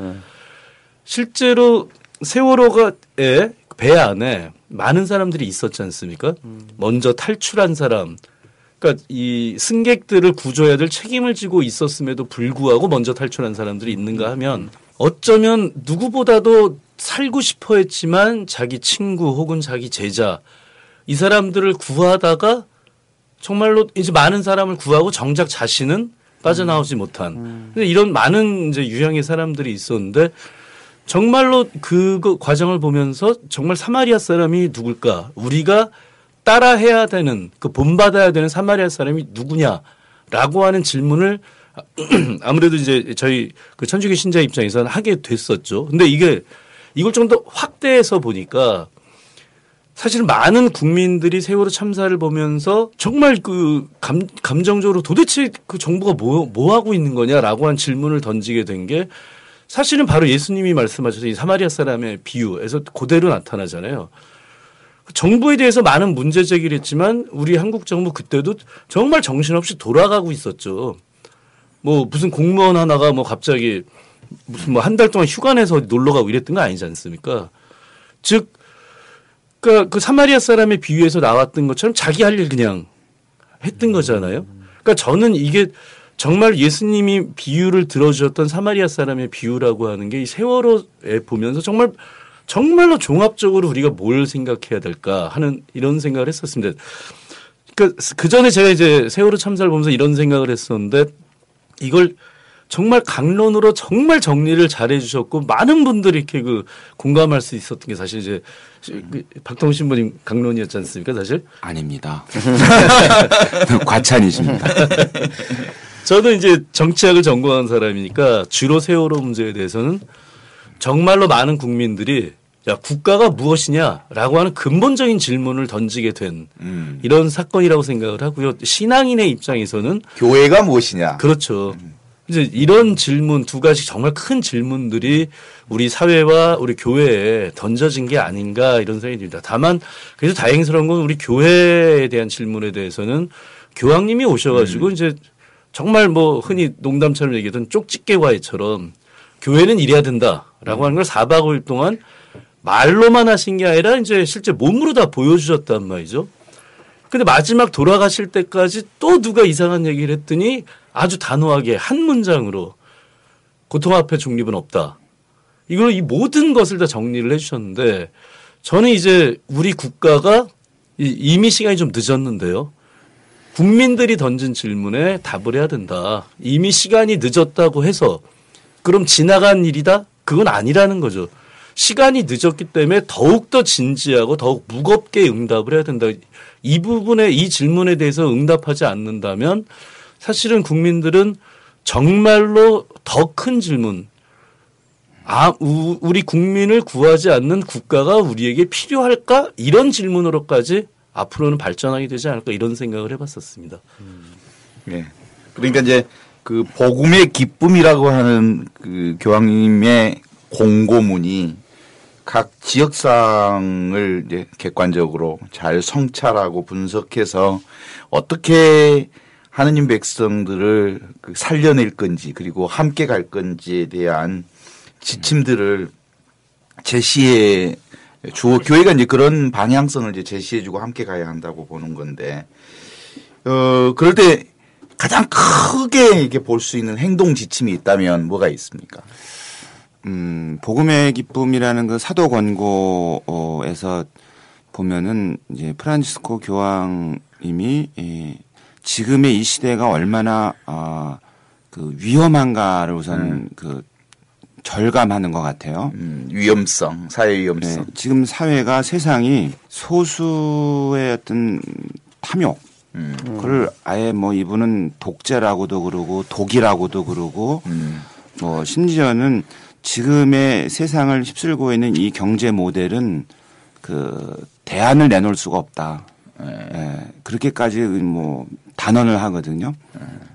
실제로 세월호가에 배 안에 많은 사람들이 있었지 않습니까? 먼저 탈출한 사람, 그러니까 이 승객들을 구조해야 될 책임을 지고 있었음에도 불구하고 먼저 탈출한 사람들이 있는가 하면 어쩌면 누구보다도 살고 싶어 했지만 자기 친구 혹은 자기 제자 이 사람들을 구하다가 정말로 이제 많은 사람을 구하고 정작 자신은 빠져나오지 못한. 근데 이런 많은 이제 유형의 사람들이 있었는데 정말로 그 과정을 보면서 정말 사마리아 사람이 누굴까? 우리가 따라해야 되는 그 본받아야 되는 사마리아 사람이 누구냐라고 하는 질문을 아무래도 이제 저희 그 천주교 신자 입장에서는 하게 됐었죠. 근데 이게 이걸 좀 더 확대해서 보니까 사실 많은 국민들이 세월호 참사를 보면서 정말 그 감, 감정적으로 도대체 그 정부가 뭐, 뭐 하고 있는 거냐라고 한 질문을 던지게 된 게 사실은 바로 예수님이 말씀하셔서 이 사마리아 사람의 비유에서 그대로 나타나잖아요. 정부에 대해서 많은 문제 제기를 했지만 우리 한국 정부 그때도 정말 정신없이 돌아가고 있었죠. 뭐 무슨 공무원 하나가 뭐 갑자기 무슨 뭐 한 달 동안 휴가 내서 놀러 가고 이랬던 거 아니지 않습니까? 즉, 그러니까 그 사마리아 사람의 비유에서 나왔던 것처럼 자기 할 일 그냥 했던 거잖아요. 그러니까 저는 이게 정말 예수님이 비유를 들어주셨던 사마리아 사람의 비유라고 하는 게 이 세월호에 보면서 정말 정말로 종합적으로 우리가 뭘 생각해야 될까 하는 이런 생각을 했었습니다. 그러니까 그 전에 제가 이제 세월호 참사를 보면서 이런 생각을 했었는데 이걸 정말 강론으로 정말 정리를 잘 해 주셨고 많은 분들이 이렇게 그 공감할 수 있었던 게 사실 이제 그 박동훈 신부님 강론이었지 않습니까 사실? 아닙니다. 과찬이십니다. 저는 이제 정치학을 전공한 사람이니까 주로 세월호 문제에 대해서는 정말로 많은 국민들이 야 국가가 무엇이냐라고 하는 근본적인 질문을 던지게 된 음. 이런 사건이라고 생각을 하고요. 신앙인의 입장에서는 교회가 무엇이냐? 그렇죠. 이제 이런 질문 두 가지 정말 큰 질문들이 우리 사회와 우리 교회에 던져진 게 아닌가 이런 생각이 듭니다. 다만 그래서 다행스러운 건 우리 교회에 대한 질문에 대해서는 교황님이 오셔가지고 이제 정말 뭐 흔히 농담처럼 얘기하던 쪽집게 과외처럼 교회는 이래야 된다라고 하는 걸 4박 5일 동안 말로만 하신 게 아니라 이제 실제 몸으로 다 보여주셨단 말이죠. 근데 마지막 돌아가실 때까지 또 누가 이상한 얘기를 했더니 아주 단호하게 한 문장으로 고통 앞에 중립은 없다. 이걸 이 모든 것을 다 정리를 해주셨는데 저는 이제 우리 국가가 이- 이미 시간이 좀 늦었는데요. 국민들이 던진 질문에 답을 해야 된다. 이미 시간이 늦었다고 해서 그럼 지나간 일이다? 그건 아니라는 거죠. 시간이 늦었기 때문에 더욱더 진지하고 더욱 무겁게 응답을 해야 된다. 이 부분에 이 질문에 대해서 응답하지 않는다면 사실은 국민들은 정말로 더 큰 질문, 아, 우, 리 국민을 구하지 않는 국가가 우리에게 필요할까? 이런 질문으로까지 앞으로는 발전하게 되지 않을까 이런 생각을 해봤었습니다. 예. 그러니까 이제 그 복음의 기쁨이라고 하는 그 교황님의 공고문이 각 지역상을 이제 객관적으로 잘 성찰하고 분석해서 어떻게 하느님 백성들을 그 살려낼 건지 그리고 함께 갈 건지에 대한 지침들을 제시해 주어 교회가 이제 그런 방향성을 이제 제시해주고 함께 가야 한다고 보는 건데 어 그럴 때 가장 크게 이게 볼 수 있는 행동 지침이 있다면 뭐가 있습니까? 음, 복음의 기쁨이라는 그 사도 권고에서 보면은 이제 프란치스코 교황님이 이 지금의 이 시대가 얼마나 아, 그 위험한가를 우선 그 절감하는 것 같아요. 음, 위험성, 사회 네, 위험성. 지금 사회가 세상이 소수의 어떤 탐욕, 음, 그걸 아예 뭐 이분은 독재라고도 그러고 독이라고도 그러고 음, 뭐 심지어는 지금의 세상을 휩쓸고 있는 이 경제 모델은 그 대안을 내놓을 수가 없다. 예, 그렇게까지 뭐 단언을 하거든요.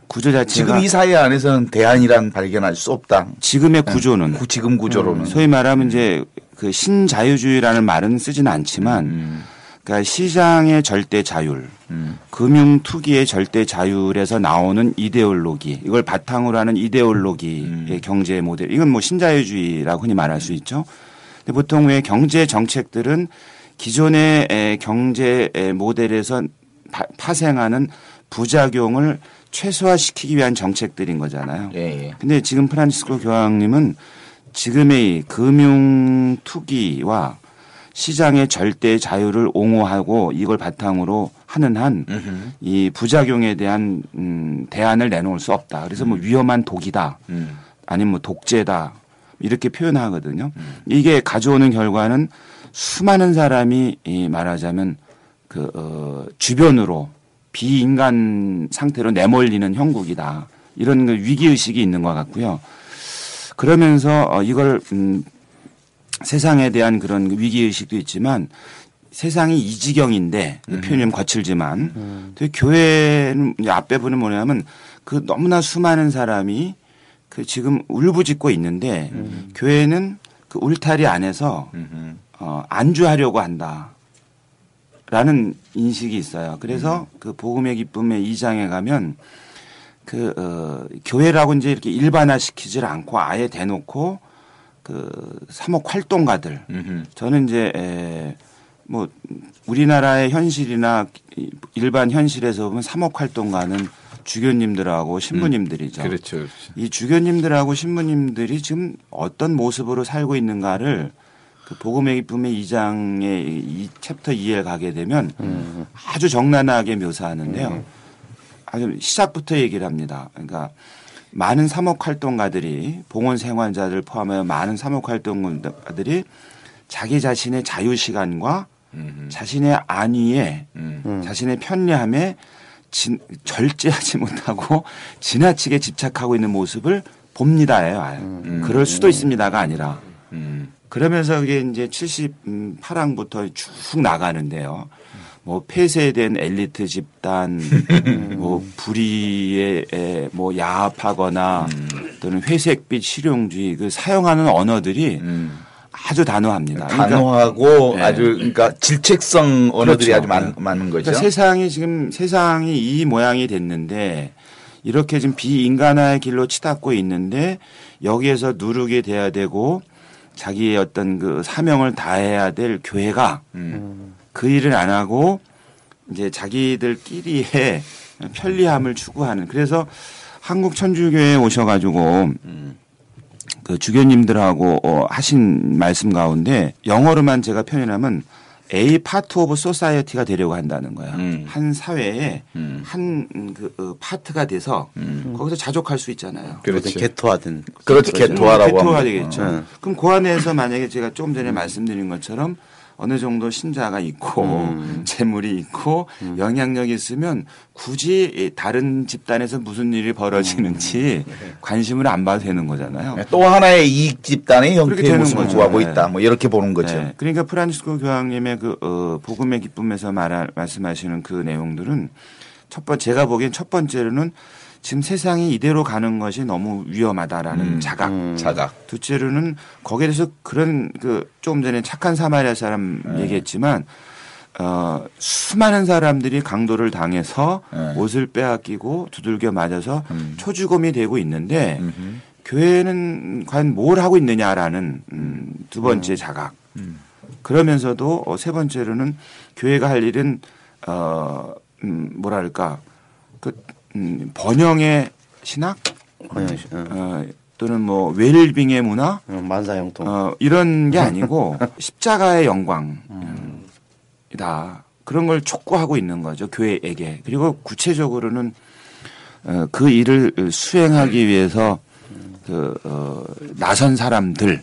구조 자체가 지금 이 사회 안에서는 대안이란 발견할 수 없다. 지금의 구조는 구- 지금 구조로는. 소위 말하면 이제 그 신자유주의라는 말은 쓰지는 않지만 음, 그러니까 시장의 절대 자율, 음, 금융 투기의 절대 자율에서 나오는 이데올로기, 이걸 바탕으로 하는 이데올로기의 음. 경제 모델, 이건 뭐 신자유주의라고 흔히 말할 수 있죠. 근데 보통 왜 경제 정책들은 기존의 에, 경제 에, 모델에서 파, 파생하는 부작용을 최소화시키기 위한 정책들인 거잖아요. 예, 예. 근데 지금 프란치스코 교황님은 지금의 이 금융 투기와 시장의 절대 자유를 옹호하고 이걸 바탕으로 하는 한 이. 부작용에 대한 음, 대안을 내놓을 수 없다. 그래서 뭐 위험한 독이다. 음, 아니면 뭐 독재다. 이렇게 표현하거든요. 이게 가져오는 결과는 수많은 사람이 이 말하자면 그 어, 주변으로 비인간 상태로 내몰리는 형국이다. 이런 그 위기 의식이 있는 것 같고요. 그러면서 어, 이걸 음, 세상에 대한 그런 위기 의식도 있지만 세상이 이 지경인데 그 표현이 좀 거칠지만 또 교회는 이제 앞에 보는 뭐냐면 그 너무나 수많은 사람이 그 지금 울부짖고 있는데 교회는 그 울타리 안에서 음흠. 어, 안주하려고 한다. 라는 인식이 있어요. 그래서 그 복음의 기쁨의 2장에 가면 그, 어, 교회라고 이제 이렇게 일반화 시키질 않고 아예 대놓고 그 사목 활동가들. 음흠. 저는 이제 에, 뭐 우리나라의 현실이나 이- 일반 현실에서 보면 사목 활동가는 주교님들하고 신부님들이죠. 그렇죠. 그렇죠. 이 주교님들하고 신부님들이 지금 어떤 모습으로 살고 있는가를 그 복음의 기쁨의 2장의 이 챕터 2에 가게 되면 아주 정난하게 묘사하는데요. 아주 시작부터 얘기를 합니다. 그러니까 많은 사목 활동가들이 봉헌 생활자들 포함하여 많은 사목 활동가들이 자기 자신의 자유 시간과 음흠. 자신의 안위에 음. 자신의 편리함에 진, 절제하지 못하고 지나치게 집착하고 있는 모습을 봅니다예요. 아예. 그럴 수도 있습니다가 아니라 음. 그러면서 그게 이제 78항부터 쭉 나가는데요. 뭐 폐쇄된 엘리트 집단, 뭐 불의에 에, 뭐 야합하거나 또는 회색빛 실용주의 그 사용하는 언어들이 음. 아주 단호합니다. 그러니까 단호하고 네. 아주 그러니까 질책성 언어들이 그렇죠. 아주 많, 네. 많은 거죠. 그러니까 세상이 지금 세상이 이 모양이 됐는데 이렇게 지금 비인간화의 길로 치닫고 있는데 여기에서 누르게 돼야 되고 자기의 어떤 그 사명을 다해야 될 교회가 음. 그 일을 안 하고 이제 자기들끼리의 편리함을 추구하는 그래서 한국 천주교에 오셔가지고 그 주교님들하고 어, 하신 말씀 가운데 영어로만 제가 표현하면 a part of society가 되려고 한다는 거야. 음. 한 사회에 음. 한그 어, part가 돼서 거기서 자족할 수 있잖아요. 그렇지. 게토화된. 그렇지. 게토화라고 게토화 합니다. 되겠죠. 어. 그럼 그 안에서 만약에 제가 조금 전에 말씀드린 것처럼 어느 정도 신자가 있고 음. 재물이 있고 영향력이 있으면 굳이 이 다른 집단에서 무슨 일이 벌어지는지 관심을 안 봐도 되는 거잖아요. 또 하나의 이익 집단의 형태의 모습을. 구하고 네. 있다. 뭐 이렇게 보는 거죠. 네. 그러니까 프란치스코 교황님의 그 어, 복음의 기쁨에서 말 말씀하시는 그 내용들은 첫 번, 제가 보기엔 첫 번째로는 지금 세상이 이대로 가는 것이 너무 위험하다라는 음, 자각. 자각. 둘째로는 거기에 대해서 그런 그 조금 전에 착한 사마리아 사람 네. 얘기했지만 어, 수많은 사람들이 강도를 당해서 네. 옷을 빼앗기고 두들겨 맞아서 음. 초주검이 되고 있는데 음흠. 교회는 과연 뭘 하고 있느냐라는 음, 두 번째 자각. 음. 그러면서도 어, 세 번째로는 교회가 할 일은 어, 음, 뭐랄까 그 음, 번영의 신학 번영 씨, 응. 어, 또는 뭐 웰빙의 문화 응, 만사형통. 어, 이런 게 아니고 십자가의 영광이다. 그런 걸 촉구하고 있는 거죠 교회에게. 그리고 구체적으로는 어, 그 일을 수행하기 위해서 그 어, 나선 사람들이라고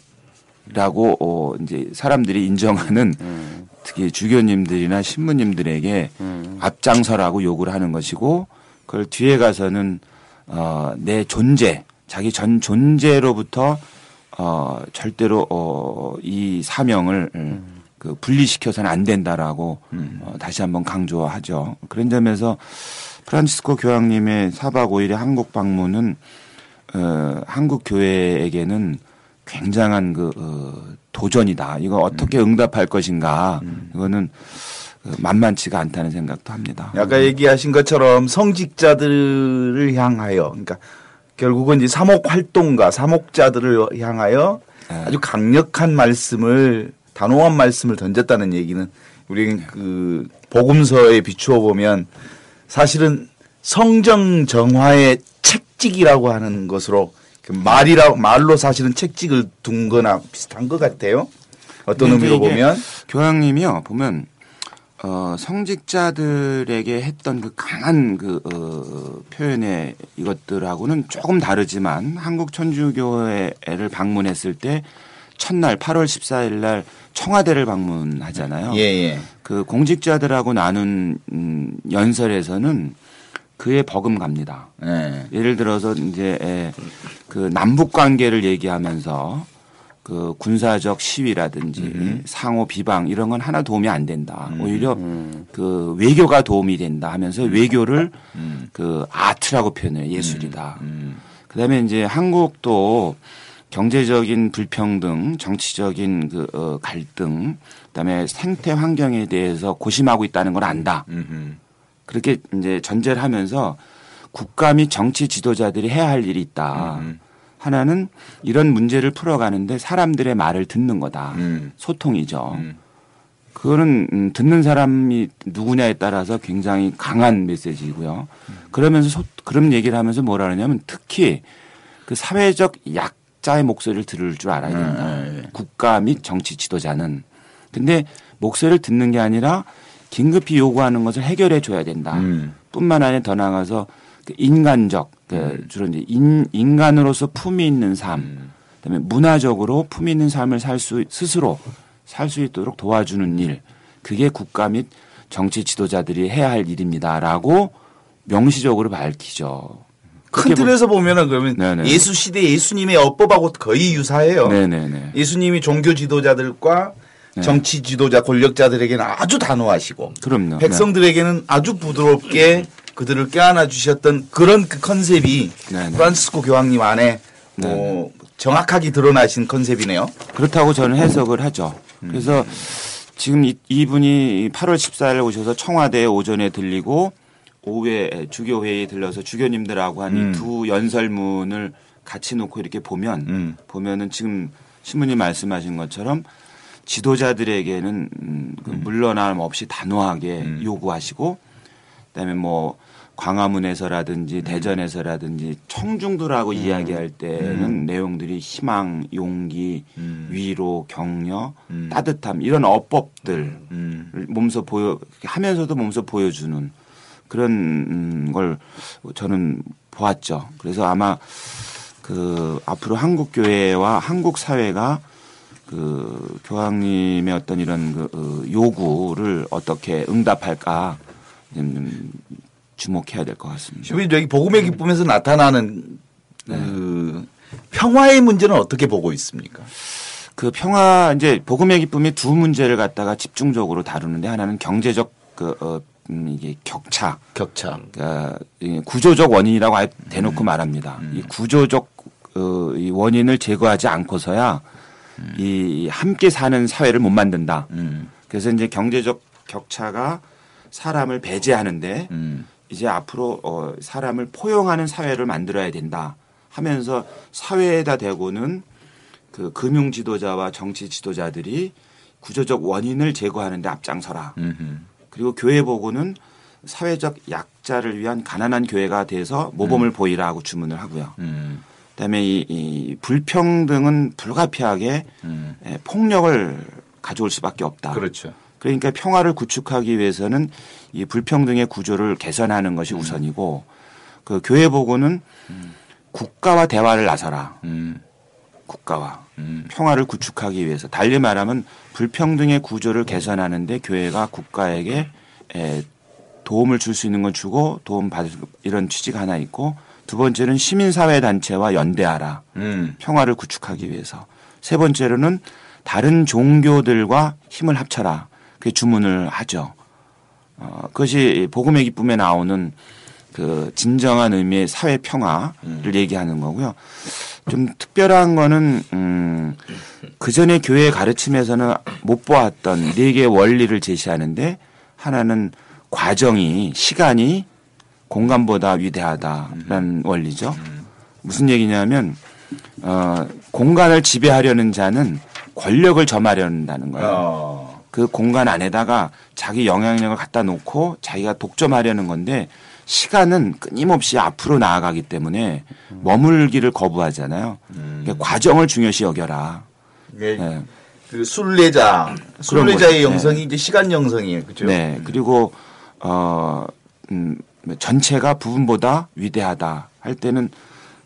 어, 이제 사람들이 인정하는 음. 특히 주교님들이나 신부님들에게 음. 앞장서라고 요구를 하는 것이고 그걸 뒤에 가서는 어, 내 존재, 자기 전 존재로부터 어, 절대로 어, 이 사명을 그 분리시켜서는 안 된다라고 어, 다시 한번 강조하죠. 그런 점에서 프란치스코 교황님의 4박 5일의 한국 방문은 어, 한국 교회에게는 굉장한 그 어, 도전이다. 이거 어떻게 응답할 것인가. 이거는 어, 만만치가 않다는 생각도 합니다. 아까 얘기하신 것처럼 성직자들을 향하여, 그러니까 결국은 이제 사목 활동가, 사목자들을 향하여 네. 아주 강력한 말씀을 단호한 말씀을 던졌다는 얘기는 우리 그 복음서에 비추어 보면 사실은 성정 정화의 책찍이라고 하는 것으로 그 말이라 말로 사실은 책찍을 둔 거나 비슷한 것 같아요. 어떤 의미로 이게 보면 교황님이요 보면 어, 성직자들에게 했던 그 강한 그 어, 표현의 이것들하고는 조금 다르지만 한국 천주교회를 방문했을 때 첫날 8월 14일 날 청와대를 방문하잖아요. 예 예. 그 공직자들하고 나눈 음, 연설에서는 그의 버금갑니다. 예. 예를 들어서 이제 에, 그 남북 관계를 얘기하면서 그 군사적 시위라든지 상호 비방 이런 건 하나 도움이 안 된다. 오히려 그 외교가 도움이 된다 하면서 외교를 그 아트라고 표현해요. 예술이다. 그다음에 이제 한국도 경제적인 불평등, 정치적인 그 어, 갈등, 그다음에 생태 환경에 대해서 고심하고 있다는 걸 안다. 그렇게 이제 전제를 하면서 국가 및 정치 지도자들이 해야 할 일이 있다. 음. 하나는 이런 문제를 풀어가는데 사람들의 말을 듣는 거다. 음. 소통이죠. 음. 그거는 음, 듣는 사람이 누구냐에 따라서 굉장히 강한 메시지고요. 그러면서 소, 그런 얘기를 하면서 뭐라 하냐면 특히 그 사회적 약자의 목소리를 들을 줄 알아야 된다. 음, 국가 및 정치 지도자는. 근데 목소리를 듣는 게 아니라 긴급히 요구하는 것을 해결해 줘야 된다. 음. 뿐만 아니라 더 나아가서 그 인간적 그 주로 이제 인, 인간으로서 품위 있는 삶, 그다음에 문화적으로 품위 있는 삶을 살 수 스스로 살 수 있도록 도와주는 일, 그게 국가 및 정치 지도자들이 해야 할 일입니다라고 명시적으로 밝히죠. 큰 틀에서 보면은 그러면 네네. 예수 시대 예수님의 어법하고 거의 유사해요. 네네네. 예수님이 종교 지도자들과 네. 정치 지도자 권력자들에게는 아주 단호하시고 그럼요. 백성들에게는 아주 부드럽게 그들을 껴안아 주셨던 그런 그 컨셉이 네네. 프란시스코 교황님 안에 뭐 정확하게 드러나신 컨셉이네요. 그렇다고 저는 해석을 하죠. 그래서 지금 이, 이분이 8월 14일 오셔서 청와대에 오전에 들리고 오후에 주교회의에 들러서 주교님들하고 한이 음. 두 연설문을 같이 놓고 이렇게 보면 음. 보면은 지금 신부님 말씀하신 것처럼 지도자들에게는 음, 그 물러남 없이 단호하게 음. 요구하시고 그다음에 뭐 광화문에서라든지 대전에서라든지 청중들하고 이야기할 때는 내용들이 희망, 용기, 음. 위로, 격려, 음. 따뜻함 이런 어법들을 음. 몸소 보여 하면서도 몸소 보여주는 그런 음, 걸 저는 보았죠. 그래서 아마 그 앞으로 한국 교회와 한국 사회가 그 교황님의 어떤 이런 그 어, 요구를 어떻게 응답할까 좀 주목해야 될 것 같습니다. 저기 복음의 기쁨에서 나타나는 그 평화의 문제는 어떻게 보고 있습니까? 그 평화 이제 복음의 기쁨이 두 문제를 갖다가 집중적으로 다루는데 하나는 경제적 그 어, 음, 이게 격차, 격차. 그러니까 이 구조적 원인이라고 대놓고 말합니다. 이 구조적 어, 이 원인을 제거하지 않고서야 이 함께 사는 사회를 못 만든다. 음. 그래서 이제 경제적 격차가 사람을 배제하는데 음. 이제 앞으로 어, 사람을 포용하는 사회를 만들어야 된다 하면서 사회에다 대고는 그 금융 지도자와 정치 지도자들이 구조적 원인을 제거하는데 앞장서라. 음흠. 그리고 교회 보고는 사회적 약자를 위한 가난한 교회가 돼서 모범을 보이라고 주문을 하고요. 음. 그다음에 이, 이 불평등은 불가피하게 음. 에, 폭력을 가져올 수밖에 없다. 그렇죠. 그러니까 평화를 구축하기 위해서는 이 불평등의 구조를 개선하는 음. 것이 우선이고 그 교회 보고는 국가와 대화를 나서라. 음. 국가와 음. 평화를 구축하기 위해서 달리 말하면 불평등의 구조를 개선하는데 교회가 국가에게 에, 도움을 줄 수 있는 건 주고 도움 받을 이런 취지가 하나 있고 두 번째는 시민사회 단체와 연대하라. 음. 평화를 구축하기 위해서. 세 번째로는 다른 종교들과 힘을 합쳐라. 그 주문을 하죠. 어, 그것이 복음의 기쁨에 나오는 그 진정한 의미의 사회 평화를 얘기하는 거고요. 좀 특별한 거는 음, 그 전에 교회 가르침에서는 못 보았던 네 개의 원리를 제시하는데 하나는 과정이 시간이 공간보다 위대하다라는 원리죠. 무슨 얘기냐면 어, 공간을 지배하려는 자는 권력을 점하려는다는 거예요. 어. 그 공간 안에다가 자기 영향력을 갖다 놓고 자기가 독점하려는 건데 시간은 끊임없이 앞으로 나아가기 때문에 머물기를 거부하잖아요. 그러니까 과정을 중요시 여겨라. 이게 네. 그 순례자, 순례자의. 영성이 이제 시간 영성이에요. 그죠? 네. 그리고 어 음, 전체가 부분보다 위대하다 할 때는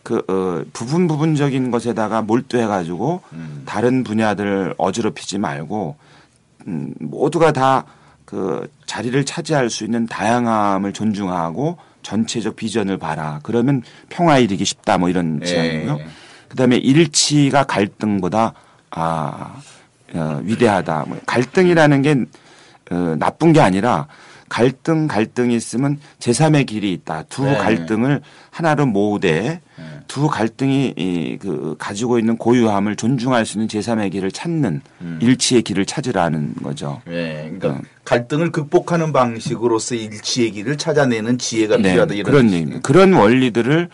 그 어, 부분 부분적인 것에다가 몰두해 가지고 다른 분야들을 어지럽히지 말고 음, 모두가 다 그 자리를 차지할 수 있는 다양함을 존중하고 전체적 비전을 봐라. 그러면 평화에 이르기 쉽다. 뭐 이런 예. 지향이고요. 그다음에 일치가 갈등보다 아 어, 위대하다. 뭐 갈등이라는 게 어, 나쁜 게 아니라 갈등 갈등이 있으면 제3의 길이 있다. 두 네. 갈등을 하나로 모으되 두 갈등이 이, 그 가지고 있는 고유함을 존중할 수 있는 제3의 길을 찾는 일치의 길을 찾으라는 거죠. 네, 그러니까 음. 갈등을 극복하는 방식으로서 일치의 길을 찾아내는 지혜가 필요하다 이런 네, 그런. 얘기입니다. 그런 원리들을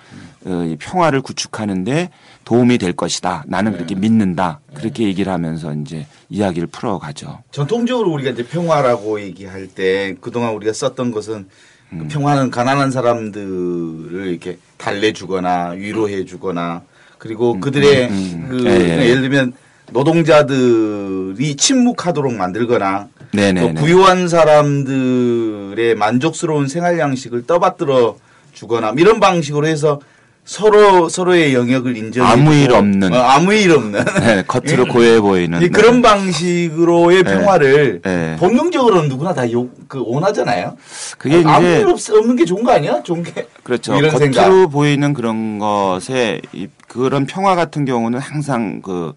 어, 이 평화를 구축하는데 도움이 될 것이다. 나는 네. 그렇게 믿는다. 그렇게 얘기를 하면서 이제 이야기를 풀어가죠. 전통적으로 우리가 이제 평화라고 얘기할 때 그동안 우리가 썼던 것은 음. 그 평화는 가난한 사람들을 이렇게 달래주거나 위로해주거나 그리고 그들의 음. 그 예, 예. 예를 들면 노동자들이 침묵하도록 만들거나 네네네. 또 부유한 사람들의 만족스러운 생활 양식을 떠받들어 주거나 이런 방식으로 해서 서로 서로의 영역을 인정해 아무 일 없는. 어, 아무 일 없는 네, 겉으로 고요해 보이는 이 그런 방식으로의 네. 평화를 네. 본능적으로는 누구나 다 욕, 그 원하잖아요. 그게 아무 이제 일 없, 없는 게 좋은 거 아니야? 좋은 게. 그렇죠. 이런 겉으로 생각. 보이는 그런 것에 이 그런 평화 같은 경우는 항상 그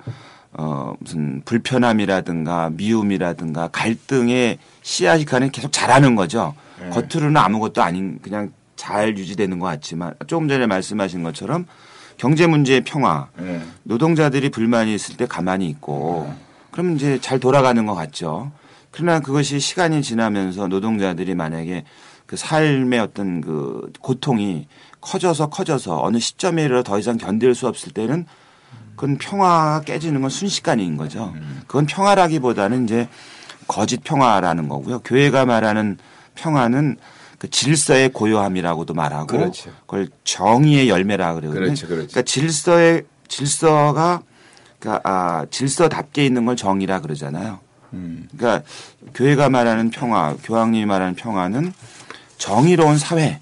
어, 무슨 불편함이라든가 미움이라든가 갈등의 씨앗이 가는 계속 자라는 거죠. 네. 겉으로는 아무것도 아닌 그냥 잘 유지되는 것 같지만 조금 전에 말씀하신 것처럼 경제 문제의 평화, 네. 노동자들이 불만이 있을 때 가만히 있고 그러면 이제 잘 돌아가는 것 같죠. 그러나 그것이 시간이 지나면서 노동자들이 만약에 그 삶의 어떤 그 고통이 커져서 커져서 어느 시점에 이르러 더 이상 견딜 수 없을 때는 그건 평화가 깨지는 건 순식간인 거죠. 그건 평화라기보다는 이제 거짓 평화라는 거고요. 교회가 말하는 평화는 그 질서의 고요함이라고도 말하고 그렇죠. 그걸 정의의 열매라 그러거든요. 그렇죠, 그렇죠. 그러니까 질서의 질서가 그러니까 아, 질서답게 있는 걸 정의라 그러잖아요. 음. 그러니까 교회가 말하는 평화, 교황님이 말하는 평화는 정의로운 사회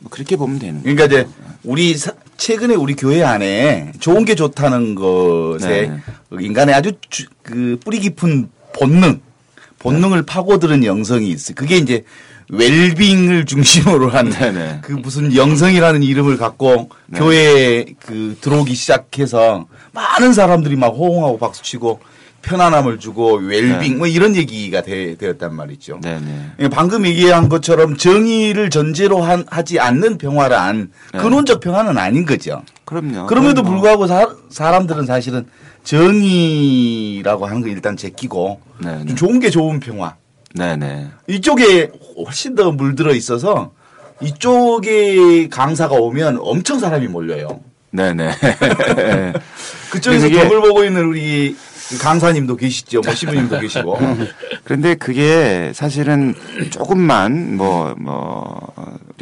뭐 그렇게 보면 되는 거예요. 그러니까 이제 우리 사- 최근에 우리 교회 안에 좋은 게 좋다는 것에 네. 인간의 아주 주- 그 뿌리 깊은 본능, 본능을 파고드는 영성이 있어요. 그게 이제 웰빙을 중심으로 한 네, 네. 그 무슨 영성이라는 이름을 갖고 교회에 그 들어오기 시작해서 많은 사람들이 막 호응하고 박수치고 편안함을 주고 웰빙 뭐 이런 얘기가 되, 되었단 말이죠. 네, 네. 예, 방금 얘기한 것처럼 정의를 전제로 한, 하지 않는 평화란 네. 근원적 평화는 아닌 거죠. 그럼요. 그럼에도 뭐- 불구하고 사, 사람들은 사실은 정의라고 하는 거 일단 제끼고 네, 네. 좀 좋은 게 좋은 평화. 네, 네. 이쪽에 훨씬 더 물들어 있어서 이쪽에 강사가 오면 엄청 사람이 몰려요. 네, 네. 그쪽에서 덕을 보고 있는 우리 강사님도 계시죠. 뭐 시부님도 계시고. 그런데 그게 사실은 조금만 뭐, 뭐,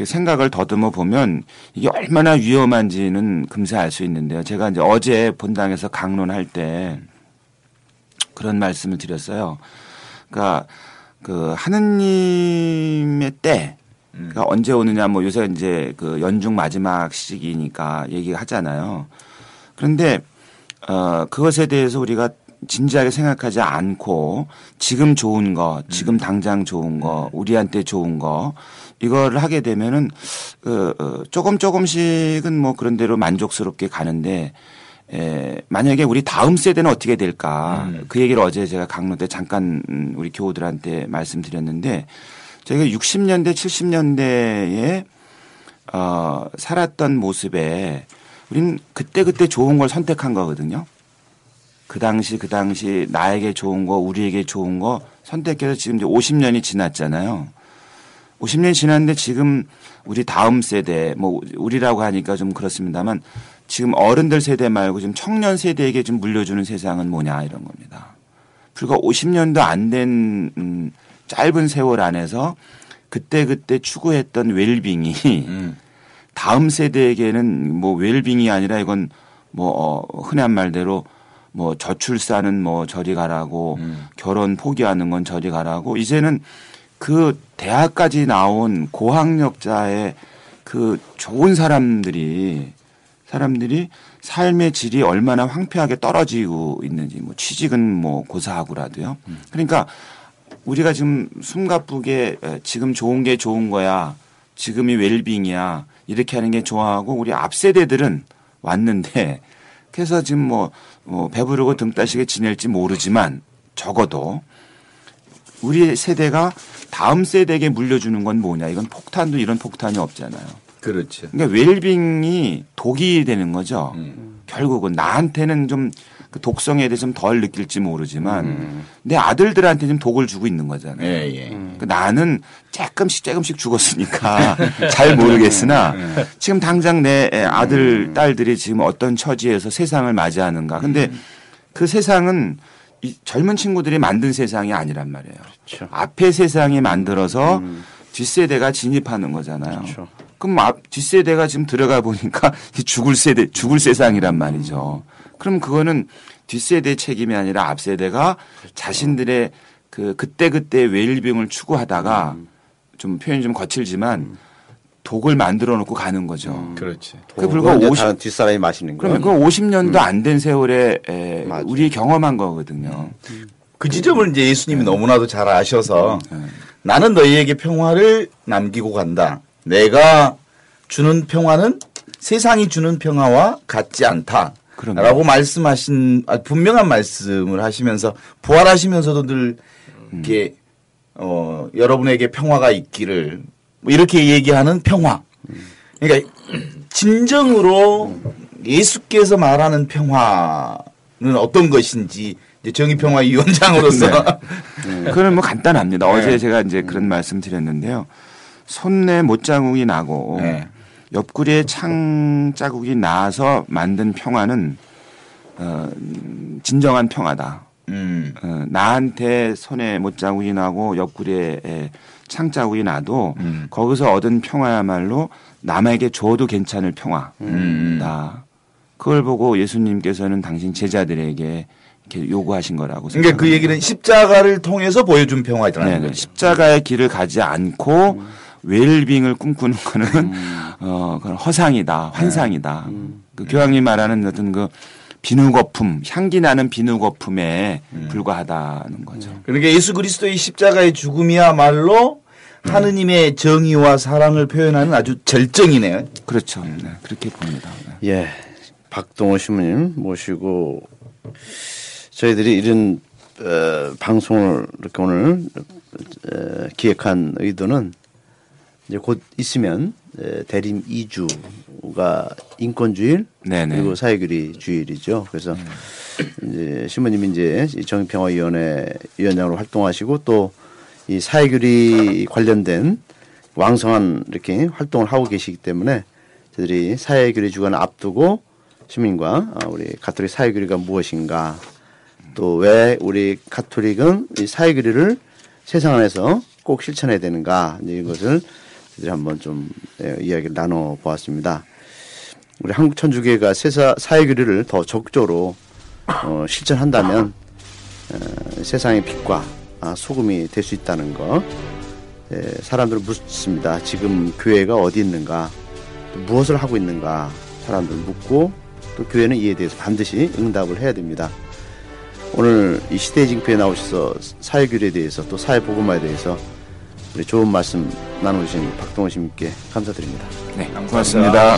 생각을 더듬어 보면 이게 얼마나 위험한지는 금세 알 수 있는데요. 제가 이제 어제 본당에서 강론할 때 그런 말씀을 드렸어요. 그러니까 그 하느님의 때, 그러니까 언제 오느냐 뭐 요새 이제 그 연중 마지막 시기니까 얘기가 하잖아요. 그런데 어 그것에 대해서 우리가 진지하게 생각하지 않고 지금 좋은 거, 지금 당장 좋은 거, 우리한테 좋은 거 이거를 하게 되면은 그 어, 조금 조금씩은 뭐 그런 대로 만족스럽게 가는데 에, 만약에 우리 다음 세대는 어떻게 될까 그 얘기를 어제 제가 강론 때 잠깐 음, 우리 교우들한테 말씀드렸는데 저희가 60년대 70년대에 어, 살았던 모습에 우리는 그때 그때 좋은 걸 선택한 거거든요. 그 당시 그 당시 나에게 좋은 거 우리에게 좋은 거 선택해서 지금 이제 50년이 지났잖아요. 50년이 지났는데 지금 우리 다음 세대 뭐 우리라고 하니까 좀 그렇습니다만 지금 어른들 세대 말고 지금 청년 세대에게 좀 물려주는 세상은 뭐냐 이런 겁니다. 불과 50년도 안된 음, 짧은 세월 안에서 그때 그때 추구했던 웰빙이 음. 다음 세대에게는 뭐 웰빙이 아니라 이건 뭐 어, 흔한 말대로 뭐 저출산은 뭐 저리 가라고 결혼 포기하는 건 저리 가라고 이제는 그 대학까지 나온 고학력자의 그 좋은 사람들이 사람들이 삶의 질이 얼마나 황폐하게 떨어지고 있는지 뭐 취직은 뭐 고사하고라도요. 그러니까 우리가 지금 숨가쁘게 에, 지금 좋은 게 좋은 거야. 지금이 웰빙이야. 이렇게 하는 게 좋아하고 우리 앞 세대들은 왔는데 그래서 지금 뭐, 뭐 배부르고 등 따시게 지낼지 모르지만 적어도 우리 세대가 다음 세대에게 물려주는 건 뭐냐. 이건 폭탄도 이런 폭탄이 없잖아요. 그렇죠. 그러니까 웰빙이 독이 되는 거죠. 음. 결국은 나한테는 좀 그 독성에 대해서 좀 덜 느낄지 모르지만 음. 내 아들들한테 좀 독을 주고 있는 거잖아요. 예, 예. 그러니까 나는 조금씩 조금씩 죽었으니까 잘 모르겠으나 네. 지금 당장 내 아들 딸들이 지금 어떤 처지에서 세상을 맞이하는가. 근데 음. 그 세상은 이 젊은 친구들이 만든 세상이 아니란 말이에요. 그렇죠. 앞에 세상이 만들어서 음. 뒷세대가 진입하는 거잖아요. 그렇죠. 그럼 앞 뒷세대가 지금 들어가 보니까 이 죽을 세대 죽을 세상이란 말이죠. 그럼 그거는 뒷세대 책임이 아니라 앞세대가 자신들의 그 그때 그때 웰빙을 추구하다가 좀 표현이 좀 거칠지만 독을 만들어 놓고 가는 거죠. 그렇지. 그 불과 그걸 이제 50 다른 뒷사람이 마시는 거. 그러면 그 50년도 안 된 세월에 에. 우리 경험한 거거든요. 그 지점을 이제 예수님이 네. 너무나도 잘 아셔서 나는 너희에게 평화를 남기고 간다. 내가 주는 평화는 세상이 주는 평화와 같지 않다. 그럼요. 라고 말씀하신 아, 분명한 말씀을 하시면서 부활하시면서도 늘 이렇게 어 여러분에게 평화가 있기를 뭐 이렇게 얘기하는 평화. 그러니까 진정으로 예수께서 말하는 평화는 어떤 것인지 이제 정의 평화 위원장으로서 그건 뭐 간단합니다. 네. 어제 제가 이제 그런 말씀 드렸는데요. 손내 못자국이 나고 네. 옆구리에 창 자국이 나서 만든 평화는 어, 음, 진정한 평화다. 음. 어, 나한테 손에 못자국이 나고 옆구리에 에, 창 자국이 나도 음. 거기서 얻은 평화야말로 남에게 줘도 괜찮을 평화다. 음. 그걸 보고 예수님께서는 당신 제자들에게 이렇게 요구하신 거라고 그러니까 그. 얘기는 십자가를 통해서 보여준 평화잖아요. 네, 네. 십자가의 길을 가지 않고 웰빙을 꿈꾸는 거는 어 그런 허상이다, 환상이다. 그 교황님 말하는 어떤 그 비누 거품, 향기 나는 비누 거품에 불과하다는 거죠. 그러니까 예수 그리스도의 십자가의 죽음이야말로 하느님의 정의와 사랑을 표현하는 아주 절정이네요. 그렇죠. 네, 그렇게 봅니다. 네. 예, 박동호 신부님 모시고 저희들이 이런 어, 방송을 이렇게 오늘 어, 기획한 의도는 이제 곧 있으면 에, 대림 2주가 인권주일 네네. 그리고 사회교리 주일이죠. 그래서 이제 신부님이 이제 이 정의평화위원회 위원장으로 활동하시고 또 이 사회교리 관련된 왕성한 이렇게 활동을 하고 계시기 때문에 저희들이 사회교리 주간을 앞두고 시민과 어, 우리 가톨릭 사회교리가 무엇인가 또 왜 우리 가톨릭은 이 사회교리를 세상 안에서 꼭 실천해야 되는가 이것을 저희들이 한번 좀 예, 이야기를 나눠 보았습니다. 우리 한국 천주교회가 세사, 사회교리를 더 적극적으로 어, 실천한다면 어, 세상의 빛과 아, 소금이 될 수 있다는 거. 예, 사람들은 묻습니다. 지금 교회가 어디 있는가, 또 무엇을 하고 있는가 사람들 묻고 또 교회는 이에 대해서 반드시 응답을 해야 됩니다. 오늘 이 시대의 징표에 나오셔서 사회교리에 대해서 또 사회복음화에 대해서 우리 좋은 말씀 나눠주신 박동원 씨님께 감사드립니다. 네, 고맙습니다.